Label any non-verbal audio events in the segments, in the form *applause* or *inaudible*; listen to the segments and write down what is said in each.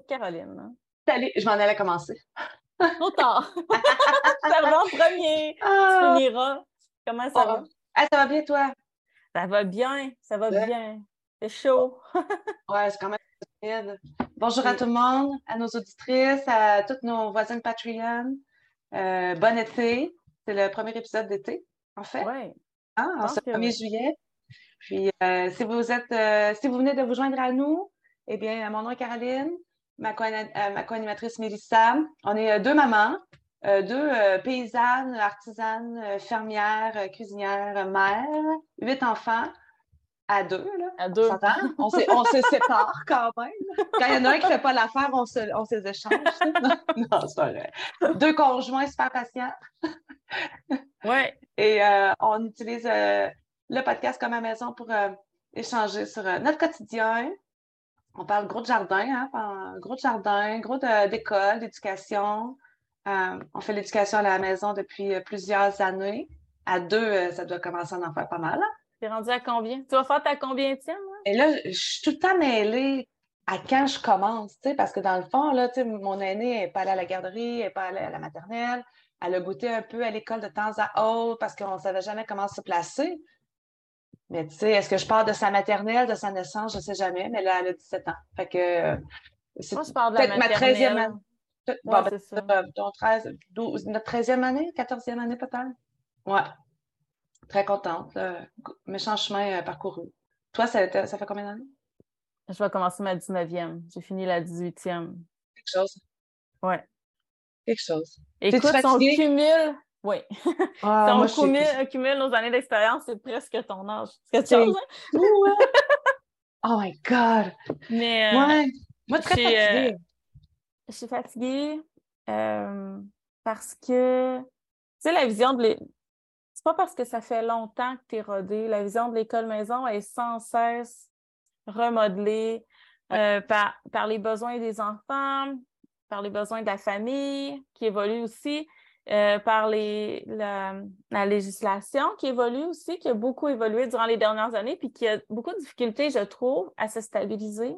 sur Caroline. hein. Salut, je m'en allais commencer. Trop tard. *laughs* Pardon, premier. Tu Ah, finiras. Comment ça va? Ah, ça va bien, toi? Ça va bien, ça va Ouais. bien. C'est chaud. *laughs* Ouais, c'est quand même. Bonjour à Oui. tout le monde, à nos auditrices, à tous nos voisins de Patreon. Euh, bon été. C'est le premier épisode d'été, en fait, Oui. hein, en ce que 1er oui. juillet. Puis, euh, si vous êtes, euh, si vous venez de vous joindre à nous, eh bien, mon nom est Caroline, ma euh, ma co-animatrice Mélissa. On est euh, deux mamans, euh, deux paysannes, artisanes, fermières, cuisinières, mères, huit enfants à deux, là. À On deux. On, se- on se sépare *laughs* quand même. Quand il y en a un qui ne fait pas l'affaire, on se, on se les échange. *laughs* Non, non, c'est pas vrai. Deux conjoints super patients. *laughs* Oui. Et euh, on utilise euh, le podcast comme à maison pour euh, échanger sur notre quotidien. On parle gros de jardin, hein, gros de jardin, gros d'école, d'éducation. Euh, on fait l'éducation à la maison depuis euh, plusieurs années. À deux, euh, ça doit commencer à en faire pas mal. hein. T'es rendu à combien? Tu vas faire ta combien de Et là, je suis tout le temps mêlée à quand je commence, parce que dans le fond, là, mon aînée n'est pas allée à la garderie, n'est pas allée à la maternelle. Elle a goûté un peu à l'école de temps à autre parce qu'on ne savait jamais comment se placer. Mais tu sais, est-ce que je parle de sa maternelle, de sa naissance, je ne sais jamais, mais là, elle a 17 ans. Fait que euh, c'est Moi, je parle de la peut-être ma 13e maternelle. année. Bon, Ouais, ben, ça. euh, ton 13, 12, notre 13e année, 14e année peut-être? Ouais. Très contente. là. Méchant chemin euh, parcouru. Toi, ça, ça fait combien d'années? Je vais commencer ma 19e. J'ai fini la 18e. Quelque chose? Ouais. Quelque chose. Écoute, on cumule, oui. Ah, *laughs* si on moi, je suis- cumule, cumule nos années d'expérience, c'est presque ton âge. C'est quelque chose, hein? Oh my God! Mais euh, Ouais. Moi, très j'ai, euh, fatiguée. je suis fatiguée euh, parce que, tu sais, la vision de C'est pas parce que ça fait longtemps que tu es rodée. La vision de l'école maison est sans cesse remodelée euh, par, par les besoins des enfants, par les besoins de la famille qui évolue aussi, euh, par les, la, la législation qui évolue aussi, qui a beaucoup évolué durant les dernières années, puis qui a beaucoup de difficultés, je trouve, à se stabiliser.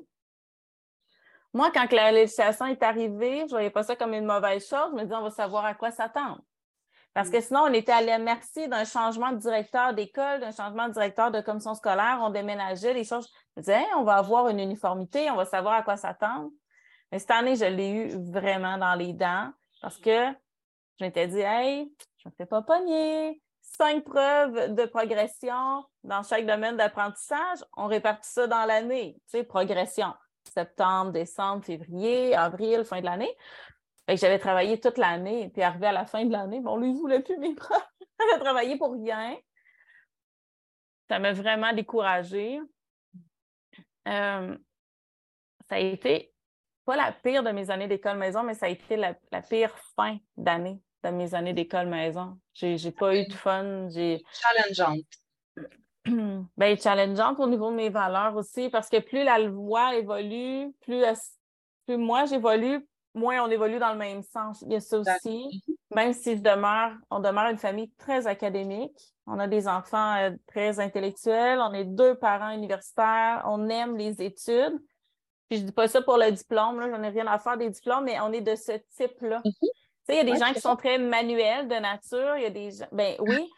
Moi, quand la législation est arrivée, je ne voyais pas ça comme une mauvaise chose. Je me disais, on va savoir à quoi s'attendre. Parce que sinon, on était à la merci d'un changement de directeur d'école, d'un changement de directeur de commission scolaire. On déménageait les choses. Je me disais, Hey, on va avoir une uniformité, on va savoir à quoi s'attendre. Mais cette année, je l'ai eu vraiment dans les dents parce que je m'étais dit, hey, je me fais pas pogner. Cinq preuves de progression dans chaque domaine d'apprentissage. On répartit ça dans l'année. Tu sais, progression. Septembre, décembre, février, avril, fin de l'année. J'avais travaillé toute l'année, puis arrivé à la fin de l'année, bon, on lui voulait plus mes profs. *laughs* J'avais travaillé pour rien. Ça m'a vraiment découragée. Euh, ça a été pas la pire de mes années d'école maison, mais ça a été la, la pire fin d'année de mes années d'école maison. J'ai j'ai pas eu de fun. J'ai Challengeante. *clears throat* ben, challengeante au niveau de mes valeurs aussi, parce que plus la loi évolue, plus, moi j'évolue, moins on évolue dans le même sens. Il y a ça aussi. Même si je demeure, on demeure une famille très académique. On a des enfants euh, très intellectuels, on est deux parents universitaires, on aime les études. Puis je dis pas ça pour le diplôme, là, j'en ai rien à faire des diplômes, mais on est de ce type-là. Tu sais, il y a des Ouais, gens qui sont très manuels de nature, il y a des gens, ben oui.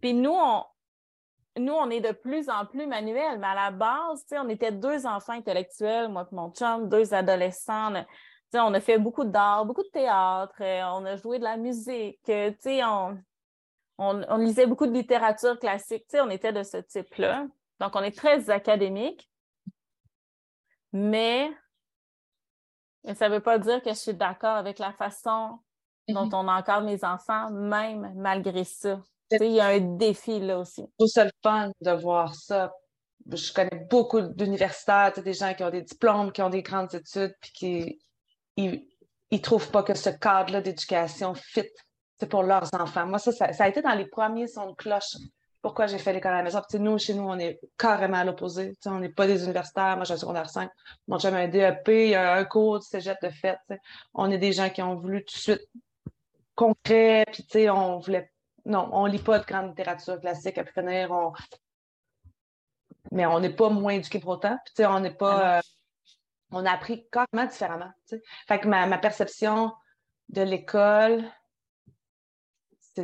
Puis nous, on, nous, on est de plus en plus manuels, mais à la base, on était deux enfants intellectuels, moi et mon chum, deux adolescents. On a, fait beaucoup d'art, beaucoup de théâtre, euh, on a joué de la musique, euh, on, on, on lisait beaucoup de littérature classique, on était de ce type-là. Donc, on est très académique, mais ça ne veut pas dire que je suis d'accord avec la façon dont Mhm. on encadre mes enfants, même malgré ça. Il y a un défi là aussi. Je trouve ça le fun de voir ça. Je connais beaucoup d'universitaires, des gens qui ont des diplômes, qui ont des grandes études, puis qui ils, ils trouvent pas que ce cadre-là d'éducation fit pour leurs enfants. Moi, ça, ça, ça a été dans les premiers sons de cloche. Pourquoi j'ai fait l'école à la maison? Puis, nous, chez nous, on est carrément à l'opposé. On n'est pas des universitaires. Moi, j'ai un secondaire 5. Mon chum a un DEP, il y a un cours du cégep de sais. On est des gens qui ont voulu tout de suite concret, puis tu sais, on voulait. Non, on lit pas de grande littérature classique à pu finir. On... Mais on n'est pas moins éduqués pour autant. Puis tu sais, on n'est pas. euh, on a appris complètement différemment. Fait que ma, perception de l'école,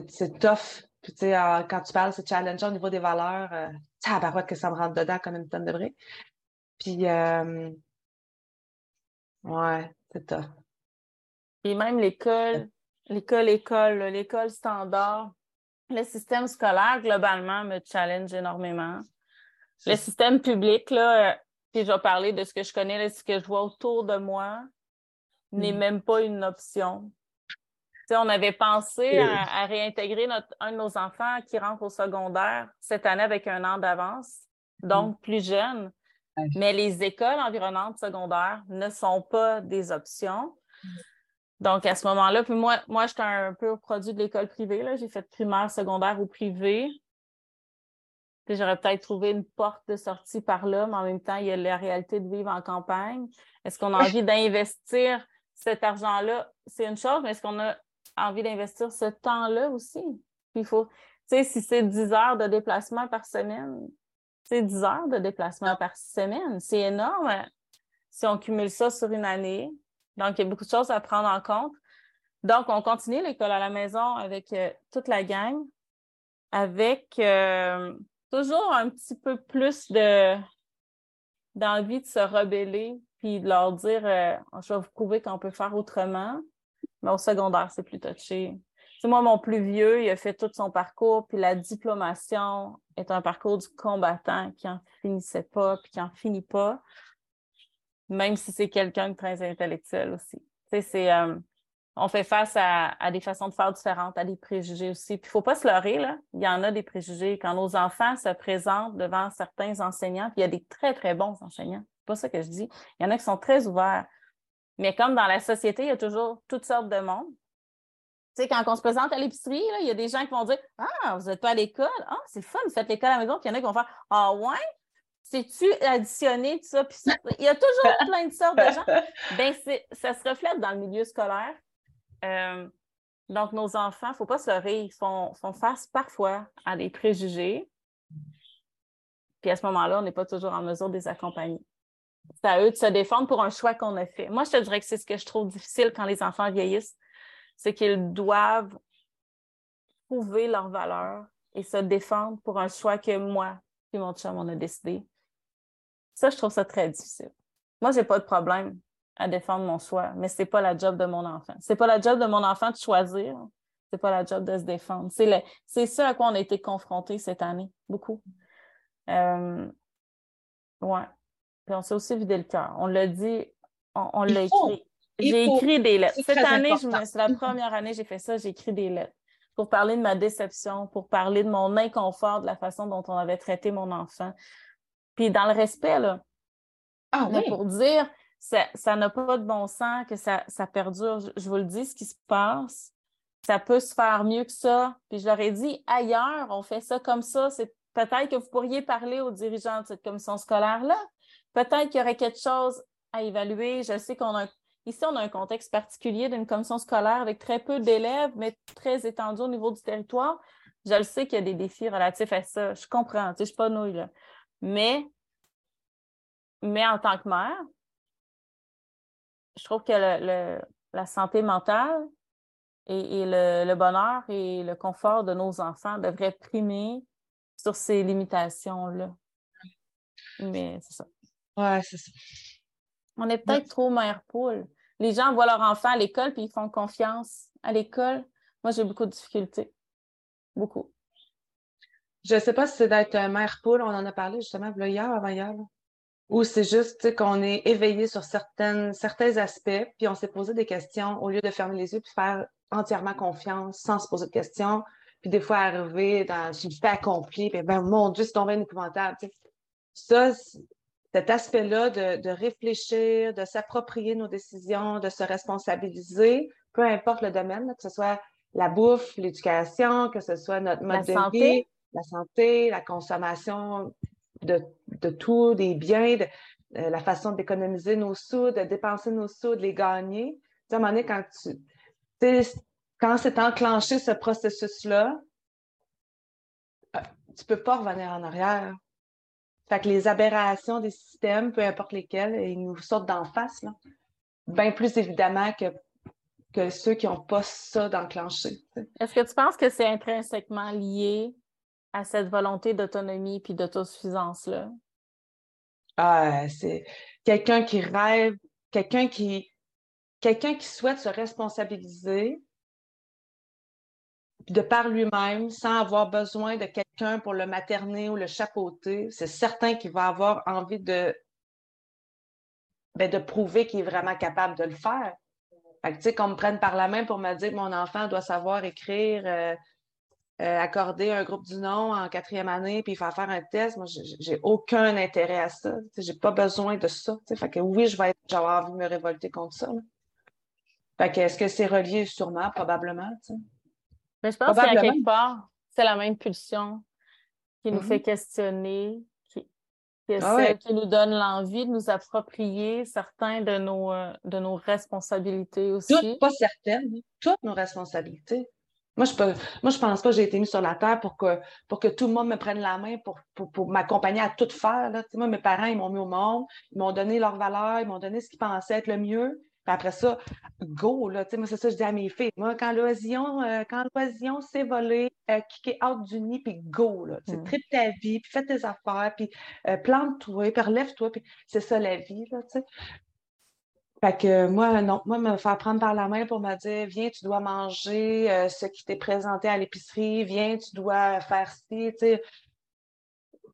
c'est tough. Puis, tu sais, quand tu parles, c'est challengeant au niveau des valeurs. Euh, tabarouette que ça me rentre dedans comme une tonne de briques. Puis, euh, ouais, c'est tough. Et même l'école, l'école, l'école, l'école standard, le système scolaire, globalement, me challenge énormément. Le système public, là, euh, puis je vais parler de ce que je connais, ce que je vois autour de moi, n'est mm. même pas une option. On avait pensé à, réintégrer notre, un de nos enfants qui rentre au secondaire cette année avec un an d'avance, donc mm. plus jeune. Mais les écoles environnantes secondaires ne sont pas des options. Mm. Donc, à ce moment-là, puis moi, moi j'étais un peu au produit de l'école privée. J'ai fait primaire, secondaire ou privé. J'aurais peut-être trouvé une porte de sortie par là, mais en même temps, il y a la réalité de vivre en campagne. Est-ce qu'on a envie d'investir cet argent-là? C'est une chose, mais est-ce qu'on a envie d'investir ce temps-là aussi? Puis il faut, tu sais, si c'est 10 heures de déplacement par semaine, c'est 10 heures de déplacement par semaine. C'est énorme si on cumule ça sur une année. Donc, il y a beaucoup de choses à prendre en compte. Donc, on continue l'école à la maison avec euh, toute la gang, avec euh, toujours un petit peu plus de d'envie de se rebeller, puis de leur dire euh, je vais vous prouver qu'on peut faire autrement. Mais au secondaire, c'est plus touché. C'est moi, mon plus vieux, il a fait tout son parcours, puis la diplomation est un parcours du combattant qui n'en finissait pas, puis qui n'en finit pas même si c'est quelqu'un de très intellectuel aussi. c'est, euh, on fait face à, des façons de faire différentes, à des préjugés aussi. Puis il ne faut pas se leurrer, là. Il y en a des préjugés. Quand nos enfants se présentent devant certains enseignants, puis il y a des très, très bons enseignants. C'est pas ça que je dis. Il y en a qui sont très ouverts. Mais comme dans la société, il y a toujours toutes sortes de monde. Tu sais, quand on se présente à l'épicerie, il y a des gens qui vont dire Ah, vous n'êtes pas à l'école? Ah, c'est fun, vous faites l'école à la maison. Puis il y en a qui vont faire Ah, ouais? sais-tu additionner tout ça, puis ça? Il y a toujours *laughs* plein de sortes de gens. Ben, ça se reflète dans le milieu scolaire. Euh, donc, nos enfants, il ne faut pas se leurrer, ils font, font, face parfois à des préjugés. Puis à ce moment-là, on n'est pas toujours en mesure de les accompagner. C'est à eux de se défendre pour un choix qu'on a fait. Moi, je te dirais que c'est ce que je trouve difficile quand les enfants vieillissent, c'est qu'ils doivent prouver leur valeur et se défendre pour un choix que moi et mon chum, on a décidé. Ça, je trouve ça très difficile. Moi, j'ai pas de problème à défendre mon choix, mais c'est pas la job de mon enfant. C'est pas la job de mon enfant de choisir. C'est pas la job de se défendre. C'est ça à quoi on a été confrontés cette année, beaucoup. Euh... Ouais. Puis on s'est aussi vidé le cœur. On l'a dit, on, l'a écrit. J'ai écrit des lettres. Cette année, c'est la première année que j'ai fait ça, j'ai écrit des lettres pour parler de ma déception, pour parler de mon inconfort, de la façon dont on avait traité mon enfant. Puis dans le respect, là. Ah, oui. Pour dire, ça n'a pas de bon sens que ça, ça perdure. Je, vous le dis, ce qui se passe, ça peut se faire mieux que ça. Puis je leur ai dit, ailleurs, on fait ça comme ça. C'est peut-être que vous pourriez parler aux dirigeants de cette commission scolaire-là. Peut-être qu'il y aurait quelque chose à évaluer. Je sais qu'on a Ici, on a un contexte particulier d'une commission scolaire avec très peu d'élèves, mais très étendu au niveau du territoire. Je le sais qu'il y a des défis relatifs à ça. Je comprends, tu sais, je suis pas nouille, là. Mais, mais en tant que mère, je trouve que la santé mentale et, le, bonheur et le confort de nos enfants devraient primer sur ces limitations-là. Mais c'est ça. Ouais, c'est ça. On est peut-être trop mère poule. Les gens voient leur enfant à l'école puis ils font confiance à l'école. Moi, j'ai beaucoup de difficultés. Beaucoup. Je ne sais pas si c'est d'être mère poule, on en a parlé justement hier, avant hier, ou c'est juste qu'on est éveillé sur certaines, certains aspects, puis on s'est posé des questions au lieu de fermer les yeux puis faire entièrement confiance sans se poser de questions, puis des fois arriver dans une fait accompli, puis ben mon Dieu, c'est tombé épouvantable. Ça, cet aspect-là de, de, réfléchir, de s'approprier nos décisions, de se responsabiliser, peu importe le domaine, que ce soit la bouffe, l'éducation, que ce soit notre mode de vie, la santé, la consommation de, tout, des biens, euh, la façon d'économiser nos sous, de dépenser nos sous, de les gagner. Tu à un moment donné, quand tu quand c'est enclenché ce processus-là, euh, tu peux pas revenir en arrière. Fait que les aberrations des systèmes, peu importe lesquels, ils nous sortent d'en face, là. Bien plus évidemment que, que ceux qui n'ont pas ça d'enclencher. Est-ce que tu penses que c'est intrinsèquement lié à cette volonté d'autonomie puis d'autosuffisance-là? Ah, c'est quelqu'un qui rêve, quelqu'un qui, quelqu'un qui souhaite se responsabiliser de par lui-même, sans avoir besoin de quelqu'un pour le materner ou le chapeauter, c'est certain qu'il va avoir envie de, ben, de prouver qu'il est vraiment capable de le faire. Qu'on me prenne par la main pour me dire que mon enfant doit savoir écrire, euh, euh, accorder un groupe du nom en quatrième année, puis faire faire un test. Moi, j'ai aucun intérêt à ça. J'ai pas besoin de ça. Fait que oui, je vais avoir envie de me révolter contre ça. Fait que est-ce que c'est relié? Sûrement, probablement, mais je pense qu'à quelque part, c'est la même pulsion qui nous fait mm-hmm. questionner, qui, ah qui nous donne l'envie de nous approprier certains de nos, euh, de nos responsabilités aussi. Toutes, pas certaines, toutes nos responsabilités. Moi, je peux, moi, je pense pas que j'ai été mise sur la terre pour que, pour que tout le monde me prenne la main pour, pour, m'accompagner à tout faire. Là. Moi, mes parents, ils m'ont mis au monde, ils m'ont donné leurs valeurs, ils m'ont donné ce qu'ils pensaient être le mieux après ça, go, là, tu sais, moi, c'est ça que je dis à mes filles. Moi, quand l'oisillon, euh, quand l'oisillon s'est volé, euh, kické out du nid, puis go, là. Tu sais, mm. ta vie, puis fais tes affaires, puis euh, plante-toi, puis relève-toi, puis c'est ça la vie, là, tu sais. Fait que moi, non, moi, me faire prendre par la main pour me dire, viens, tu dois manger euh, ce qui t'est présenté à l'épicerie, viens, tu dois faire ci, tu sais.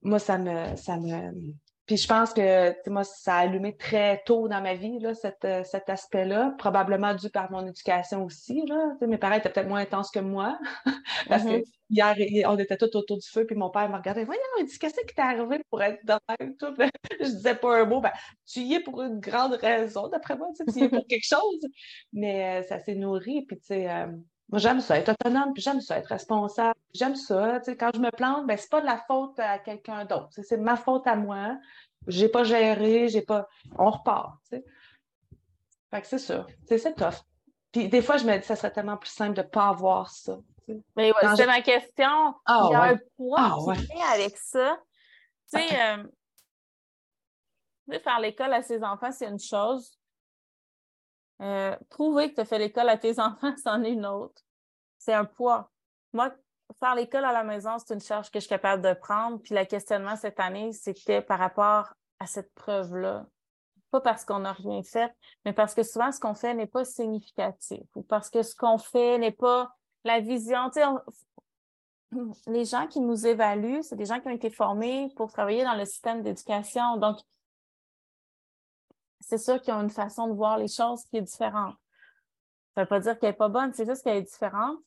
Moi, ça me, ça me, puis je pense que moi, ça a allumé très tôt dans ma vie, là, cet, euh, cet aspect-là, probablement dû par mon éducation aussi. Là. Mes parents étaient peut-être moins intenses que moi. *laughs* parce que mm-hmm. hier, on était tous autour du feu, puis mon père me regardait. Voyons, il dit Qu'est-ce qui t'est arrivé pour être dans tout? *laughs* Je disais pas un mot. Ben, tu y es pour une grande raison, d'après moi, tu y es pour *laughs* quelque chose. Mais euh, ça s'est nourri. Puis, tu sais, euh, moi, j'aime ça, être autonome, puis j'aime ça, être responsable. J'aime ça. Quand je me plante, ben, c'est pas de la faute à quelqu'un d'autre. C'est ma faute à moi. J'ai pas géré, j'ai pas. On repart. Tu sais. Fait que c'est ça. C'est tough. Puis des fois, je me dis, ça serait tellement plus simple de ne pas avoir ça. Mais ouais, c'est ma question. Ah, Il y a un poids qui vient avec ça. Tu sais, euh, faire l'école à ses enfants, c'est une chose. Euh, prouver que tu as fait l'école à tes *laughs* enfants, c'en est une autre. C'est un poids. Moi, faire l'école à la maison, c'est une charge que je suis capable de prendre. Puis le questionnement cette année, c'était par rapport à cette preuve-là. Pas parce qu'on n'a rien fait, mais parce que souvent, ce qu'on fait n'est pas significatif ou parce que ce qu'on fait n'est pas la vision. Tu sais, les gens qui nous évaluent, c'est des gens qui ont été formés pour travailler dans le système d'éducation. Donc, c'est sûr qu'ils ont une façon de voir les choses qui est différente. Ça ne veut pas dire qu'elle n'est pas bonne, c'est juste qu'elle est différente.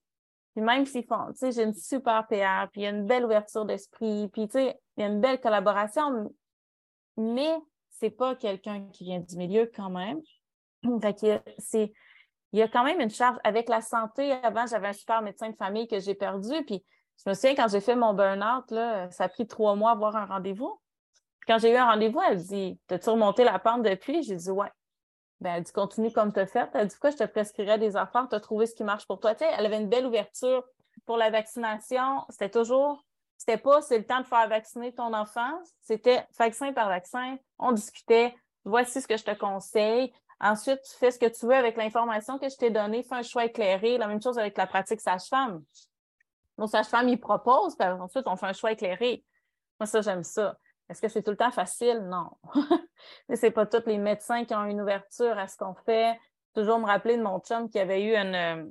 Puis même s'ils font, tu sais, j'ai une super PR, puis il y a une belle ouverture d'esprit, puis tu sais, il y a une belle collaboration, mais c'est pas quelqu'un qui vient du milieu quand même. *clears throat* Fait il y a quand même une charge avec la santé. Avant, j'avais un super médecin de famille que j'ai perdu, puis je me souviens quand j'ai fait mon burn-out, ça a pris trois mois à avoir un rendez-vous. Quand j'ai eu un rendez-vous, elle dit T'as-tu remonté la pente depuis? J'ai dit Ouais. Ben, elle dit Continue comme tu as fait. Elle dit Pourquoi je te prescrirais des affaires? Tu as trouvé ce qui marche pour toi. Elle avait une belle ouverture pour la vaccination. C'était toujours, c'était pas c'est le temps de faire vacciner ton enfant. C'était vaccin par vaccin. On discutait Voici ce que je te conseille. Ensuite, tu fais ce que tu veux avec l'information que je t'ai donnée. Fais un choix éclairé. La même chose avec la pratique sage-femme. Nos sages-femmes, ils proposent, ensuite, on fait un choix éclairé. Moi, ça, j'aime ça. Est-ce que c'est tout le temps facile? Non. *laughs* c'est pas tous les médecins qui ont une ouverture à ce qu'on fait. Toujours me rappeler de mon chum qui avait eu euh,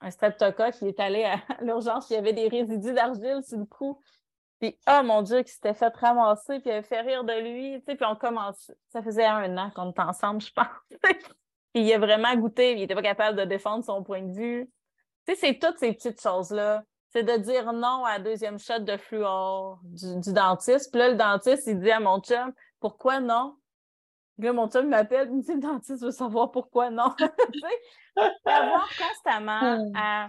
un streptocoque, qui est allé à *laughs* l'urgence, il y avait des résidus d'argile sur le cou. Puis, oh mon Dieu, qui s'était fait ramasser, puis il avait fait rire de lui. puis on commence. Ça faisait un an qu'on était ensemble, je *laughs* pense. puis il a vraiment goûté, il n'était pas capable de défendre son point de vue. Tu sais, c'est toutes ces petites choses-là c'est de dire non à la deuxième shot de fluor du, dentiste. Puis là, le dentiste, il dit à mon chum, pourquoi non? Puis là, mon chum m'appelle, il me dit, le dentiste veut savoir pourquoi non. *laughs* avoir constamment hmm. à,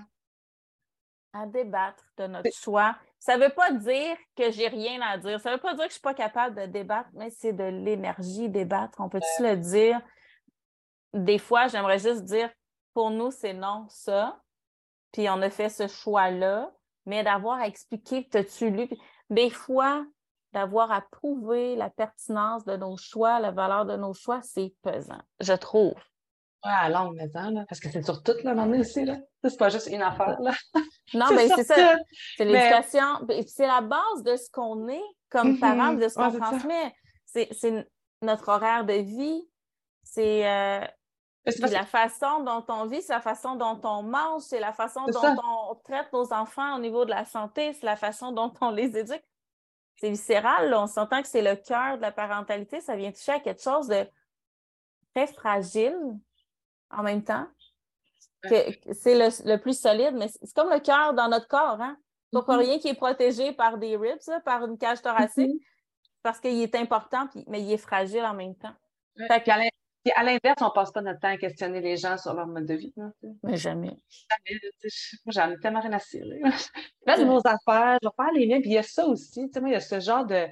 à débattre de notre choix. Ça ne veut pas dire que j'ai rien à dire. Ça ne veut pas dire que je ne suis pas capable de débattre, mais c'est de l'énergie débattre. On peut-tu le dire? Des fois, j'aimerais juste dire, pour nous, c'est non, ça puis on a fait ce choix-là, mais d'avoir expliqué, t'as-tu lu? Des fois, d'avoir à prouver la pertinence de nos choix, la valeur de nos choix, c'est pesant, je trouve. Ouais, à longue maison, là, parce que c'est sur tout, là, moment aussi, là. C'est pas juste une affaire, là. *laughs* Non, mais c'est ça. C'est l'éducation. C'est la base de ce qu'on est comme mm-hmm. parents, de ce qu'on transmet. C'est notre horaire de vie. C'est euh, la façon dont on vit, c'est la façon dont on mange, c'est la façon dont on traite nos enfants au niveau de la santé, c'est la façon dont on les éduque. C'est viscéral, on s'entend que c'est le cœur de la parentalité, ça vient toucher à quelque chose de très fragile en même temps. C'est le, plus solide, mais c'est comme le cœur dans notre corps. Hein? Donc, mm-hmm. rien qui est protégé par des ribs, par une cage thoracique, mm-hmm. parce qu'il est important, mais il est fragile en même temps. Puis à l'inverse, on passe pas notre temps à questionner les gens sur leur mode de vie. Mais jamais. Jamais. J'en ai tellement rien à cirer. Je fais nos affaires, je vais faire les miens. Puis il y a ça aussi. Tu sais, moi, il y a ce genre de.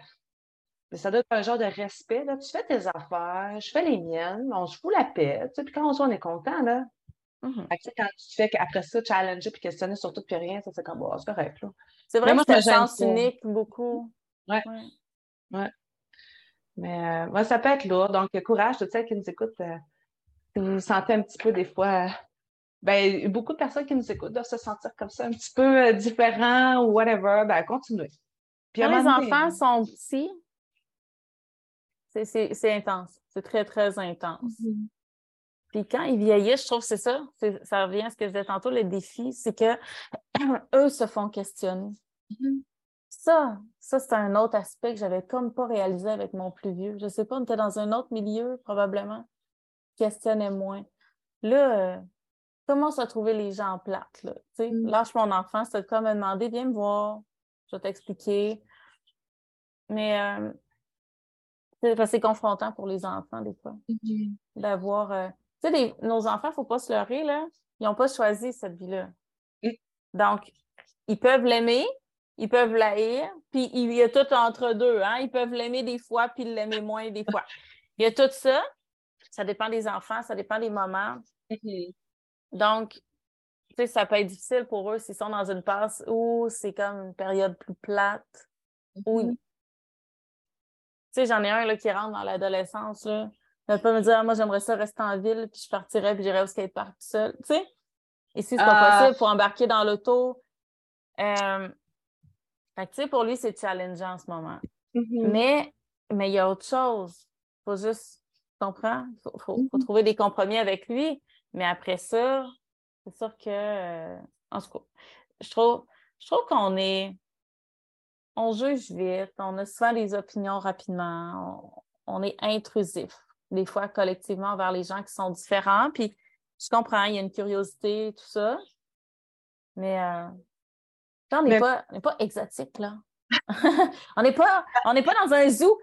Ça doit être un genre de respect. Là. Tu fais tes affaires, je fais les miennes, on se fout la paix. Tu sais, puis quand on se on est content. Là. Mm-hmm. quand tu fais qu'après ça, challenger puis questionner sur tout puis rien, ça c'est comme bon, c'est correct. C'est vrai que c'est un sens unique beaucoup. Ouais. ouais. ouais. Mais euh, ça peut être lourd. Donc, courage, toutes celles qui nous écoutent. Euh, si vous vous sentez un petit peu des fois. ben, beaucoup de personnes qui nous écoutent doivent se sentir comme ça, un petit peu euh, différents ou whatever. Ben, continuez. Puis, quand les enfants sont petits, c'est intense. C'est très, très intense. Mm-hmm. Puis quand ils vieillissent, je trouve que c'est ça. Ça revient à ce que je disais tantôt, le défi, c'est que *clears throat* eux se font questionner. Mm-hmm. Ça, ça, c'est un autre aspect que j'avais comme pas réalisé avec mon plus vieux. Je sais pas, on était dans un autre milieu, probablement. Questionnait moins. Là, euh, commence à trouver les gens plates, là? Tu mm. lâche mon enfant, c'est comme me demander, viens me voir, je vais t'expliquer. Mais euh, c'est confrontant pour les enfants, des fois. Mm-hmm. D'avoir. Euh, tu sais, nos enfants, il ne faut pas se leurrer, là. Ils n'ont pas choisi cette vie-là. Donc, ils peuvent l'aimer, ils peuvent l'haïr, puis il y a tout entre deux. Hein? Ils peuvent l'aimer des fois, puis l'aimer moins des fois. Il y a tout ça. Ça dépend des enfants, ça dépend des moments. Mm-hmm. Donc, tu sais, ça peut être difficile pour eux s'ils sont dans une passe où c'est comme une période plus plate. Mm Tu sais, j'en ai un là, qui rentre dans l'adolescence. Là. Il peut me dire, ah, moi, j'aimerais ça rester en ville, puis je partirais, puis j'irais au skatepark tout seul. Tu sais? Et si c'est pas ah. possible, pour embarquer dans l'auto. Euh, fait tu sais, pour lui, c'est challengeant en ce moment. Mm-hmm. Mais mais il y a autre chose. Il faut juste, tu comprends? Il faut, mm-hmm. trouver des compromis avec lui. Mais après ça, c'est sûr que, euh, en tout cas, je trouve, je trouve qu'on est, on juge vite, on a souvent des opinions rapidement, on, est intrusif, des fois collectivement vers les gens qui sont différents. Puis je comprends, il y a une curiosité, tout ça. Mais euh, on n'est pas, pas, exotique, là. *laughs* on n'est pas, pas dans un zoo.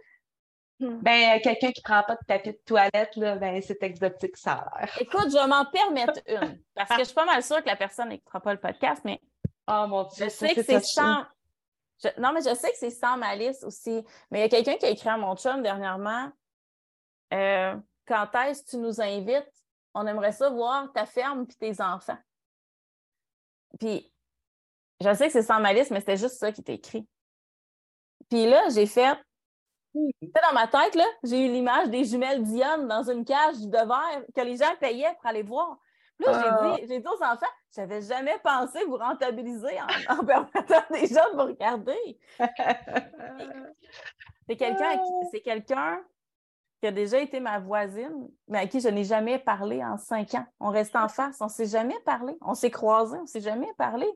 Hmm. Ben, quelqu'un qui ne prend pas de tapis de toilette, là, ben, c'est exotique, ça a l'air. Écoute, je vais m'en permettre une. Parce que je suis pas mal sûre que la personne n'écoutera pas le podcast, mais. Oh mon Dieu. Je sais que c'est sans. Non, mais je sais que c'est sans malice aussi. Mais il y a quelqu'un qui a écrit à mon chum dernièrement euh, Quand est-ce que tu nous invites? On aimerait ça voir ta ferme et tes enfants. Puis je sais que c'est sans malice, mais c'était juste ça qui était écrit. Puis là, j'ai fait. Dans ma tête, là, j'ai eu l'image des jumelles Dionne dans une cage de verre que les gens payaient pour aller voir. Puis là, j'ai ah. dit, dit aux enfants, j'avais jamais pensé vous rentabiliser en, *laughs* permettant des gens de vous regarder. *laughs* c'est quelqu'un ah. c'est quelqu'un qui a déjà été ma voisine, mais à qui je n'ai jamais parlé en cinq ans. On reste en face, on ne s'est jamais parlé. On s'est croisés, on ne s'est jamais parlé.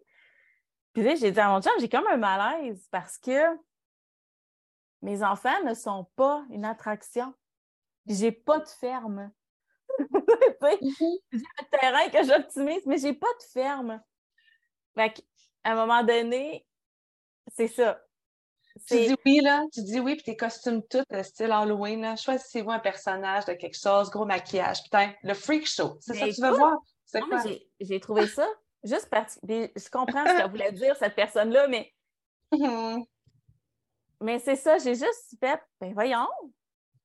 Puis là, j'ai dit à mon chum, j'ai comme un malaise parce que mes enfants ne sont pas une attraction. J'ai pas de ferme. *laughs* J'ai un terrain que j'optimise, mais j'ai pas de ferme. Fait à un moment donné, c'est ça. Tu dis oui, là, tu dis oui, puis tes costumes tout, euh, style Halloween, là. Choisissez-vous un personnage de quelque chose, gros maquillage. Putain, le freak show, c'est ça que tu veux voir? J'ai trouvé ça juste parce je comprends ce qu'elle *laughs* voulait dire, cette personne-là, mais. mais c'est ça, j'ai juste fait, ben voyons,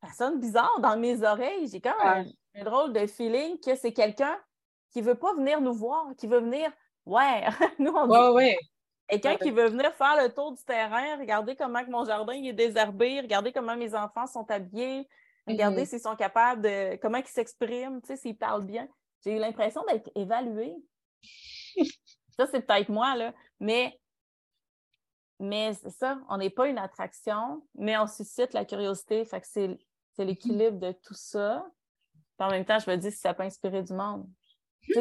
ça sonne bizarre dans mes oreilles. J'ai comme un, drôle de feeling que c'est quelqu'un qui ne veut pas venir nous voir, qui veut venir, ouais, *laughs* nous on dit. Ouais, Quelqu'un qui veut venir faire le tour du terrain, regarder comment que mon jardin est désherbé, regarder comment mes enfants sont habillés, regarder mm-hmm. s'ils sont capables de. comment ils s'expriment, tu sais, s'ils parlent bien. J'ai eu l'impression d'être évaluée. *laughs* ça, c'est peut-être moi, là. Mais, mais c'est ça, on n'est pas une attraction, mais on suscite la curiosité. Fait que c'est l'équilibre de tout ça. en même temps, je me dis si ça peut inspirer du monde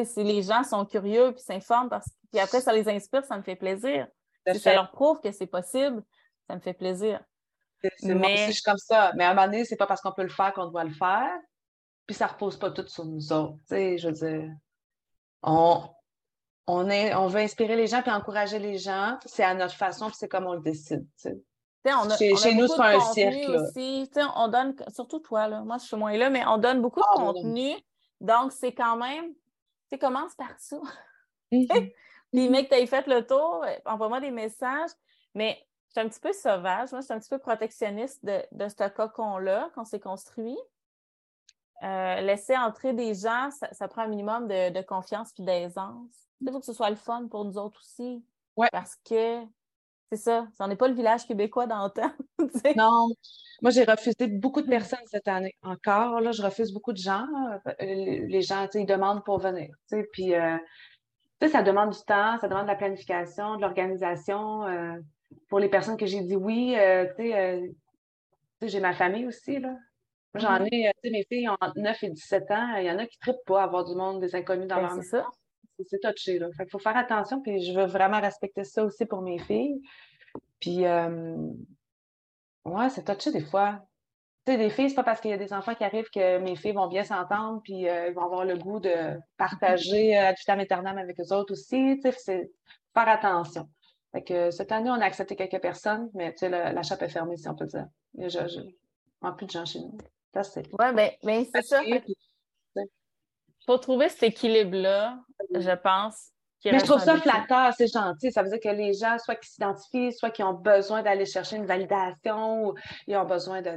si les gens sont curieux puis s'informent, parce... puis après, ça les inspire, ça me fait plaisir. Si ça leur prouve que c'est possible, ça me fait plaisir. C'est mais... aussi, comme ça. Mais à un moment donné, c'est pas parce qu'on peut le faire qu'on doit le faire. Puis ça repose pas tout sur nous autres. Tu sais, je veux dire, on, on, est, on veut inspirer les gens puis encourager les gens. C'est à notre façon, puis c'est comme on le décide. Tu sais. On a, chez, on nous, c'est un cirque. Aussi. On donne, surtout toi, là. moi je suis moins là, mais on donne beaucoup de ah, contenu. Donc, c'est quand même tu commence par ça. Puis, mec, tu as fait le tour, envoie-moi des messages. Mais je suis un petit peu sauvage. Moi, je suis un petit peu protectionniste de, de ce cocon-là qu'on s'est construit. Euh, laisser entrer des gens, ça, prend un minimum de, confiance et d'aisance. Il faut que ce soit le fun pour nous autres aussi. Ouais. Parce que c'est ça, on n'est pas le village québécois d'antan. *laughs* non, moi j'ai refusé beaucoup de personnes cette année encore. Là, je refuse beaucoup de gens. Euh, les gens, ils demandent pour venir. Puis, euh, ça demande du temps, ça demande de la planification, de l'organisation. Euh, pour les personnes que j'ai dit oui, j'ai ma famille aussi. Là. J'en mm-hmm. ai, mes filles ont entre 9 et 17 ans. Il y en a qui ne trippent pas à avoir du monde, des inconnus dans ben, leur maison c'est touché. Là. Fait faut faire attention, puis je veux vraiment respecter ça aussi pour mes filles. Puis, euh, ouais, c'est touché des fois. Tu sais, des filles, c'est pas parce qu'il y a des enfants qui arrivent que mes filles vont bien s'entendre, puis euh, ils vont avoir le goût de partager euh, ad vitam aeternam avec eux autres aussi. Tu sais, c'est faire attention. Fait que cette année, on a accepté quelques personnes, mais tu sais, la, la chape est fermée, si on peut dire. Il y a plus de gens chez nous. Oui, mais, mais c'est ça faut trouver cet équilibre-là, je pense. Mais je trouve ça flatteur, c'est gentil. Ça veut dire que les gens, soit qui s'identifient, soit qui ont besoin d'aller chercher une validation, ou ils ont besoin de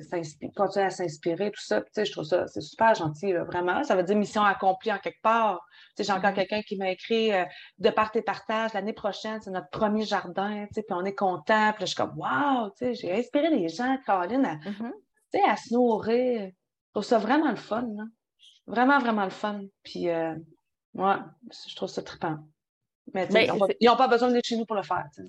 continuer à s'inspirer, tout ça. Tu sais, je trouve ça, c'est super gentil, vraiment. Ça veut dire mission accomplie en quelque part. Tu sais, j'ai encore mm-hmm. quelqu'un qui m'a écrit euh, de part et partage, l'année prochaine, c'est notre premier jardin, tu sais, puis on est content. Puis là, je suis comme, wow, tu sais, j'ai inspiré les gens, Caroline, à, mm-hmm. tu sais, à se nourrir. Je trouve ça vraiment le fun, là. Vraiment, vraiment le fun. Puis, euh, moi, je trouve ça trippant. Mais ben, ils n'ont pas besoin d'être chez nous pour le faire. C'est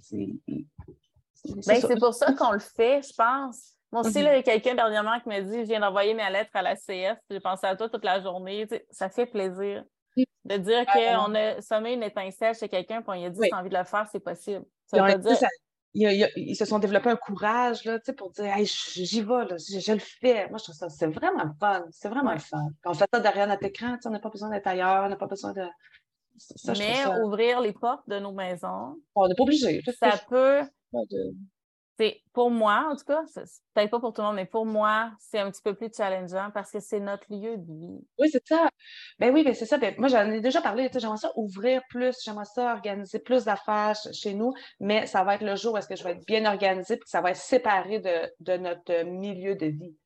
ben, pour ça qu'on le fait, je pense. Moi aussi, mm-hmm. il y a quelqu'un dernièrement qui m'a dit Je viens d'envoyer ma lettre à la CS, j'ai pensé à toi toute la journée. ça fait plaisir de dire qu'on a semé une étincelle chez quelqu'un et on lui a dit si tu as envie de le faire, c'est possible. Ça veut dire ils, se sont développés un courage là, pour dire j'y vais, là, je, le fais. Moi, je trouve ça c'est vraiment le fun. C'est vraiment le fun. Quand on fait ça derrière notre écran, on n'a pas besoin d'être ailleurs, on n'a pas besoin de. Mais ouvrir les portes de nos maisons. On n'est pas obligé. Ça peut pour moi, en tout cas, peut-être pas pour tout le monde, mais pour moi, c'est un petit peu plus challengeant parce que c'est notre lieu de vie. Oui, c'est ça. Ben oui, ben c'est ça. Ben, moi, j'en ai déjà parlé. J'aimerais ça ouvrir plus, j'aimerais ça organiser plus d'affaires chez nous, mais ça va être le jour où est-ce que je vais être bien organisée et que ça va être séparé de, notre milieu de vie.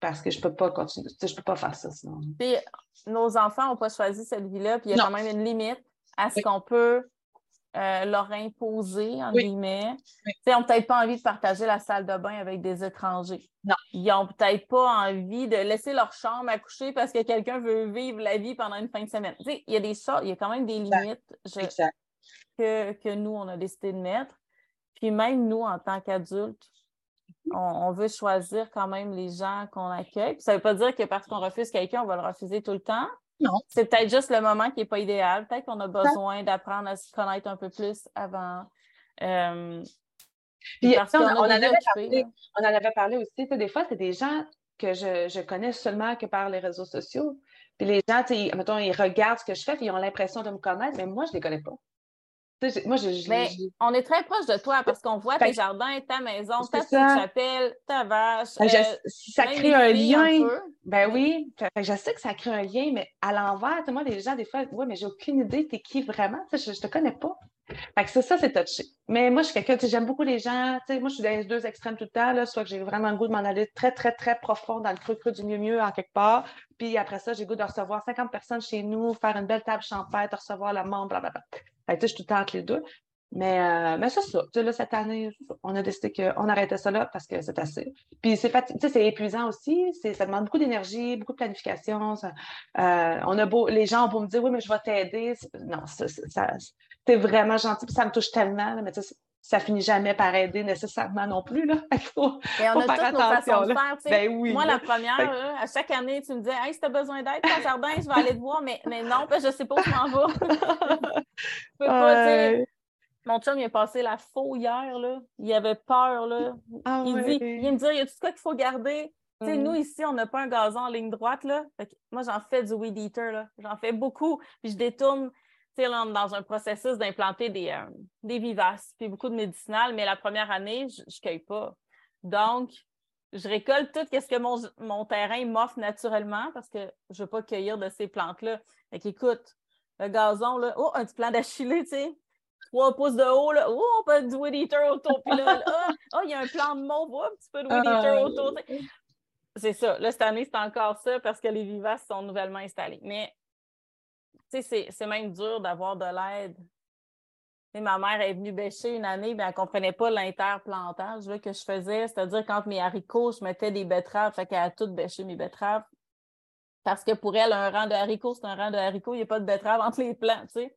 Parce que je peux pas continuer. Je peux pas faire ça sinon. Puis, nos enfants n'ont pas choisi cette vie-là, puis il y a quand même une limite à ce qu'on peut euh, leur imposer, en guillemets. Ils n'ont peut-être pas envie de partager la salle de bain avec des étrangers. Non. Ils n'ont peut-être pas envie de laisser leur chambre à coucher parce que quelqu'un veut vivre la vie pendant une fin de semaine. il y a des choses, il y a quand même des limites que, que, nous, on a décidé de mettre. Puis même nous, en tant qu'adultes, on, veut choisir quand même les gens qu'on accueille. ça ne veut pas dire que parce qu'on refuse quelqu'un, on va le refuser tout le temps. Non. C'est peut-être juste le moment qui n'est pas idéal. Peut-être qu'on a besoin d'apprendre à se connaître un peu plus avant. Euh, on, en avait parlé, on en avait parlé aussi. Des fois, c'est des gens que je, connais seulement que par les réseaux sociaux. Puis les gens, mettons, ils regardent ce que je fais, puis ils ont l'impression de me connaître, mais moi, je ne les connais pas. Moi, mais on est très proche de toi parce qu'on voit tes jardins, ta maison, ta petite chapelle, ta vache. Euh, ça crée un lien. ben oui. je sais que ça crée un lien, mais à l'envers, moi, les gens, des fois, oui, mais j'ai aucune idée, t'es qui vraiment? Je, ne te connais pas. Ça, ça c'est touché. Mais moi, je suis quelqu'un, j'aime beaucoup les gens. Moi, je suis dans les deux extrêmes tout le temps, là, soit que j'ai vraiment le goût de m'en aller très, très, très profond dans le creux, creux du mieux, mieux en quelque part. Puis après ça, j'ai le goût de recevoir 50 personnes chez nous, faire une belle table champêtre, recevoir la membre, blablabla. Je suis tout le temps entre les deux. Mais, euh, c'est ça. là, cette année, on a décidé qu'on arrêtait ça là parce que c'est assez. Puis c'est épuisant aussi. Ça demande beaucoup d'énergie, beaucoup de planification. Euh, on a beau, les gens ont beau me dire oui, mais je vais t'aider. Non, ça, c'est vraiment gentil. Puis ça me touche tellement. mais ça finit jamais par aider nécessairement non plus. Là. Il *laughs* faut, Et on a toutes nos façons de faire. Ben Moi, la première, à chaque année, tu me disais Hey, si tu as besoin d'aide ton jardin, je vais aller te voir, mais, mais non, je ne sais pas où je m'en vais. *laughs* je peux pas, mon chum, il a passé la faux hier, là. Il avait peur, là. Ah il, dit, il vient me dire, il y a tout ce qu'il faut garder. sais, Nous, mm. ici, on n'a pas un gazon en ligne droite. Là. moi, j'en fais du weed eater. J'en fais beaucoup. Puis je détourne dans un processus d'implanter des, euh, des vivaces, puis beaucoup de médicinales. Mais la première année, je ne cueille pas. Donc, je récolte tout ce que mon, mon terrain m'offre naturellement parce que je ne veux pas cueillir de ces plantes-là. Fait qu'écoute, le gazon, là, oh, un petit plant d'achillée, tu sais, trois pouces de haut, là. Oh, on peut du weed eater autour. Puis là, ah, oh, il y a un plan de mauve, oh, un petit peu de weed eater ah. autour. C'est ça. Là, cette année, c'est encore ça parce que les vivaces sont nouvellement installés. Mais, c'est même dur d'avoir de l'aide. Ma mère est venue bêcher une année, mais elle ne comprenait pas l'interplantage que je faisais. C'est-à-dire, quand mes haricots, je mettais des betteraves, fait qu'elle a tout bêché mes betteraves. Parce que pour elle, un rang de haricots, c'est un rang de haricots, il n'y a pas de betterave entre les plants, tu sais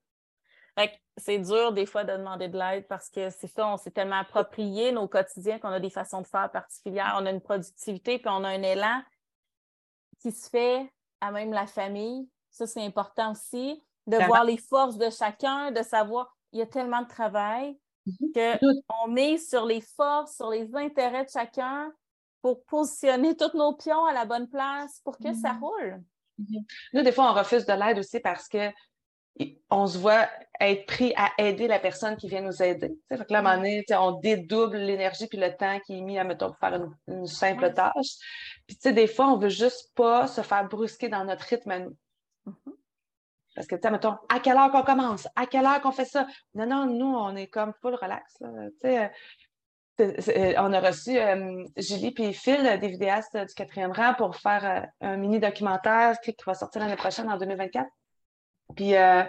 c'est dur des fois de demander de l'aide parce que c'est ça, on s'est tellement approprié nos quotidiens qu'on a des façons de faire particulières, on a une productivité, puis on a un élan qui se fait à même la famille. Ça, c'est important aussi, de voir les forces de chacun, de savoir, il y a tellement de travail mm-hmm. qu'on met sur les forces, sur les intérêts de chacun pour positionner *laughs* tous nos pions à la bonne place pour que ça mm-hmm. roule. Mm-hmm. Nous, des fois, on refuse de l'aide aussi parce que on se voit être pris à aider la personne qui vient nous aider. Fait que là, à un moment donné, on dédouble l'énergie puis le temps qui est mis à, mettons, pour faire une, simple tâche. Puis, des fois, on veut juste pas se faire brusquer dans notre rythme à nous. Mm-hmm. Parce que, tu sais, mettons, à quelle heure qu'on commence? À quelle heure qu'on fait ça? Non, non, nous, on est comme full relax. Tu sais, euh, on a reçu euh, Julie et Phil, des vidéastes du quatrième rang, pour faire euh, un mini documentaire qui va sortir l'année prochaine, en 2024. Puis euh,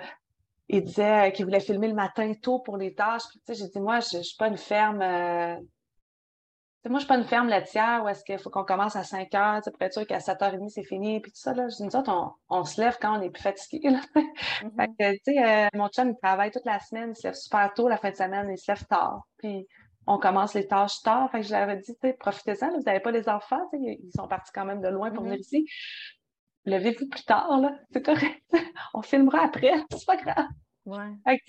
il disait qu'il voulait filmer le matin tôt pour les tâches. Puis, j'ai dit, moi, je ne suis pas une ferme. Moi, je suis pas une ferme laitière où est-ce qu'il faut qu'on commence à 5 heures pour être sûr qu'à 7h30, c'est fini. Puis tout ça, là, nous autres, on, on se lève quand on est plus fatigué. Là. *laughs* Mm-hmm. fait que, tu sais, euh, mon chum, il travaille toute la semaine, il se lève super tôt la fin de semaine, il se lève tard. Puis on commence les tâches tard. Fait que je leur avais dit, profitez-en, vous n'avez pas les enfants, ils sont partis quand même de loin pour venir mm-hmm. ici levez-vous plus tard, là. C'est correct. *laughs* On filmera après. *laughs* C'est pas grave. Ouais.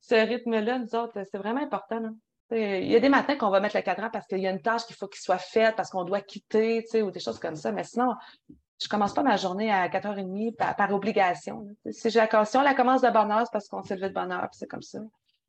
ce rythme-là, nous autres, c'est vraiment important. Il y a des matins qu'on va mettre le cadran parce qu'il y a une tâche qu'il faut qu'il soit faite, parce qu'on doit quitter, ou des choses comme ça. Mais sinon, je commence pas ma journée à 4h30 par, obligation. Si, j'ai la, si on la commence de bonne heure, c'est parce qu'on s'est levé de bonne heure, c'est comme ça.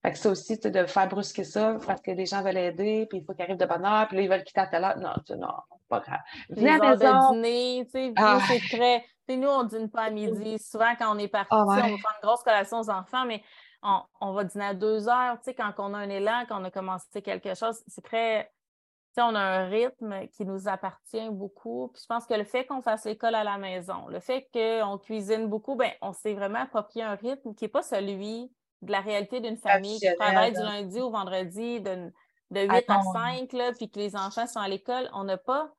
Fait que ça aussi, de faire brusquer ça parce que les gens veulent aider, puis il faut qu'ils arrivent de bonne heure, puis là, ils veulent quitter à telle heure. Non, non, pas grave. Venez à la maison. dîner, tu sais, ah. c'est très... nous, on dîne pas à midi. Souvent, quand on est parti, ah, on va faire une grosse collation aux enfants, mais on, on va dîner à deux heures, tu sais, quand on a un élan, quand on a commencé quelque chose, c'est très... Tu sais, on a un rythme qui nous appartient beaucoup. Puis je pense que le fait qu'on fasse l'école à la maison, le fait qu'on cuisine beaucoup, ben on s'est vraiment approprié un rythme qui n'est pas celui de la réalité d'une famille qui travaille du lundi au vendredi de, de 8 à 5, là, puis que les enfants sont à l'école, on n'a pas,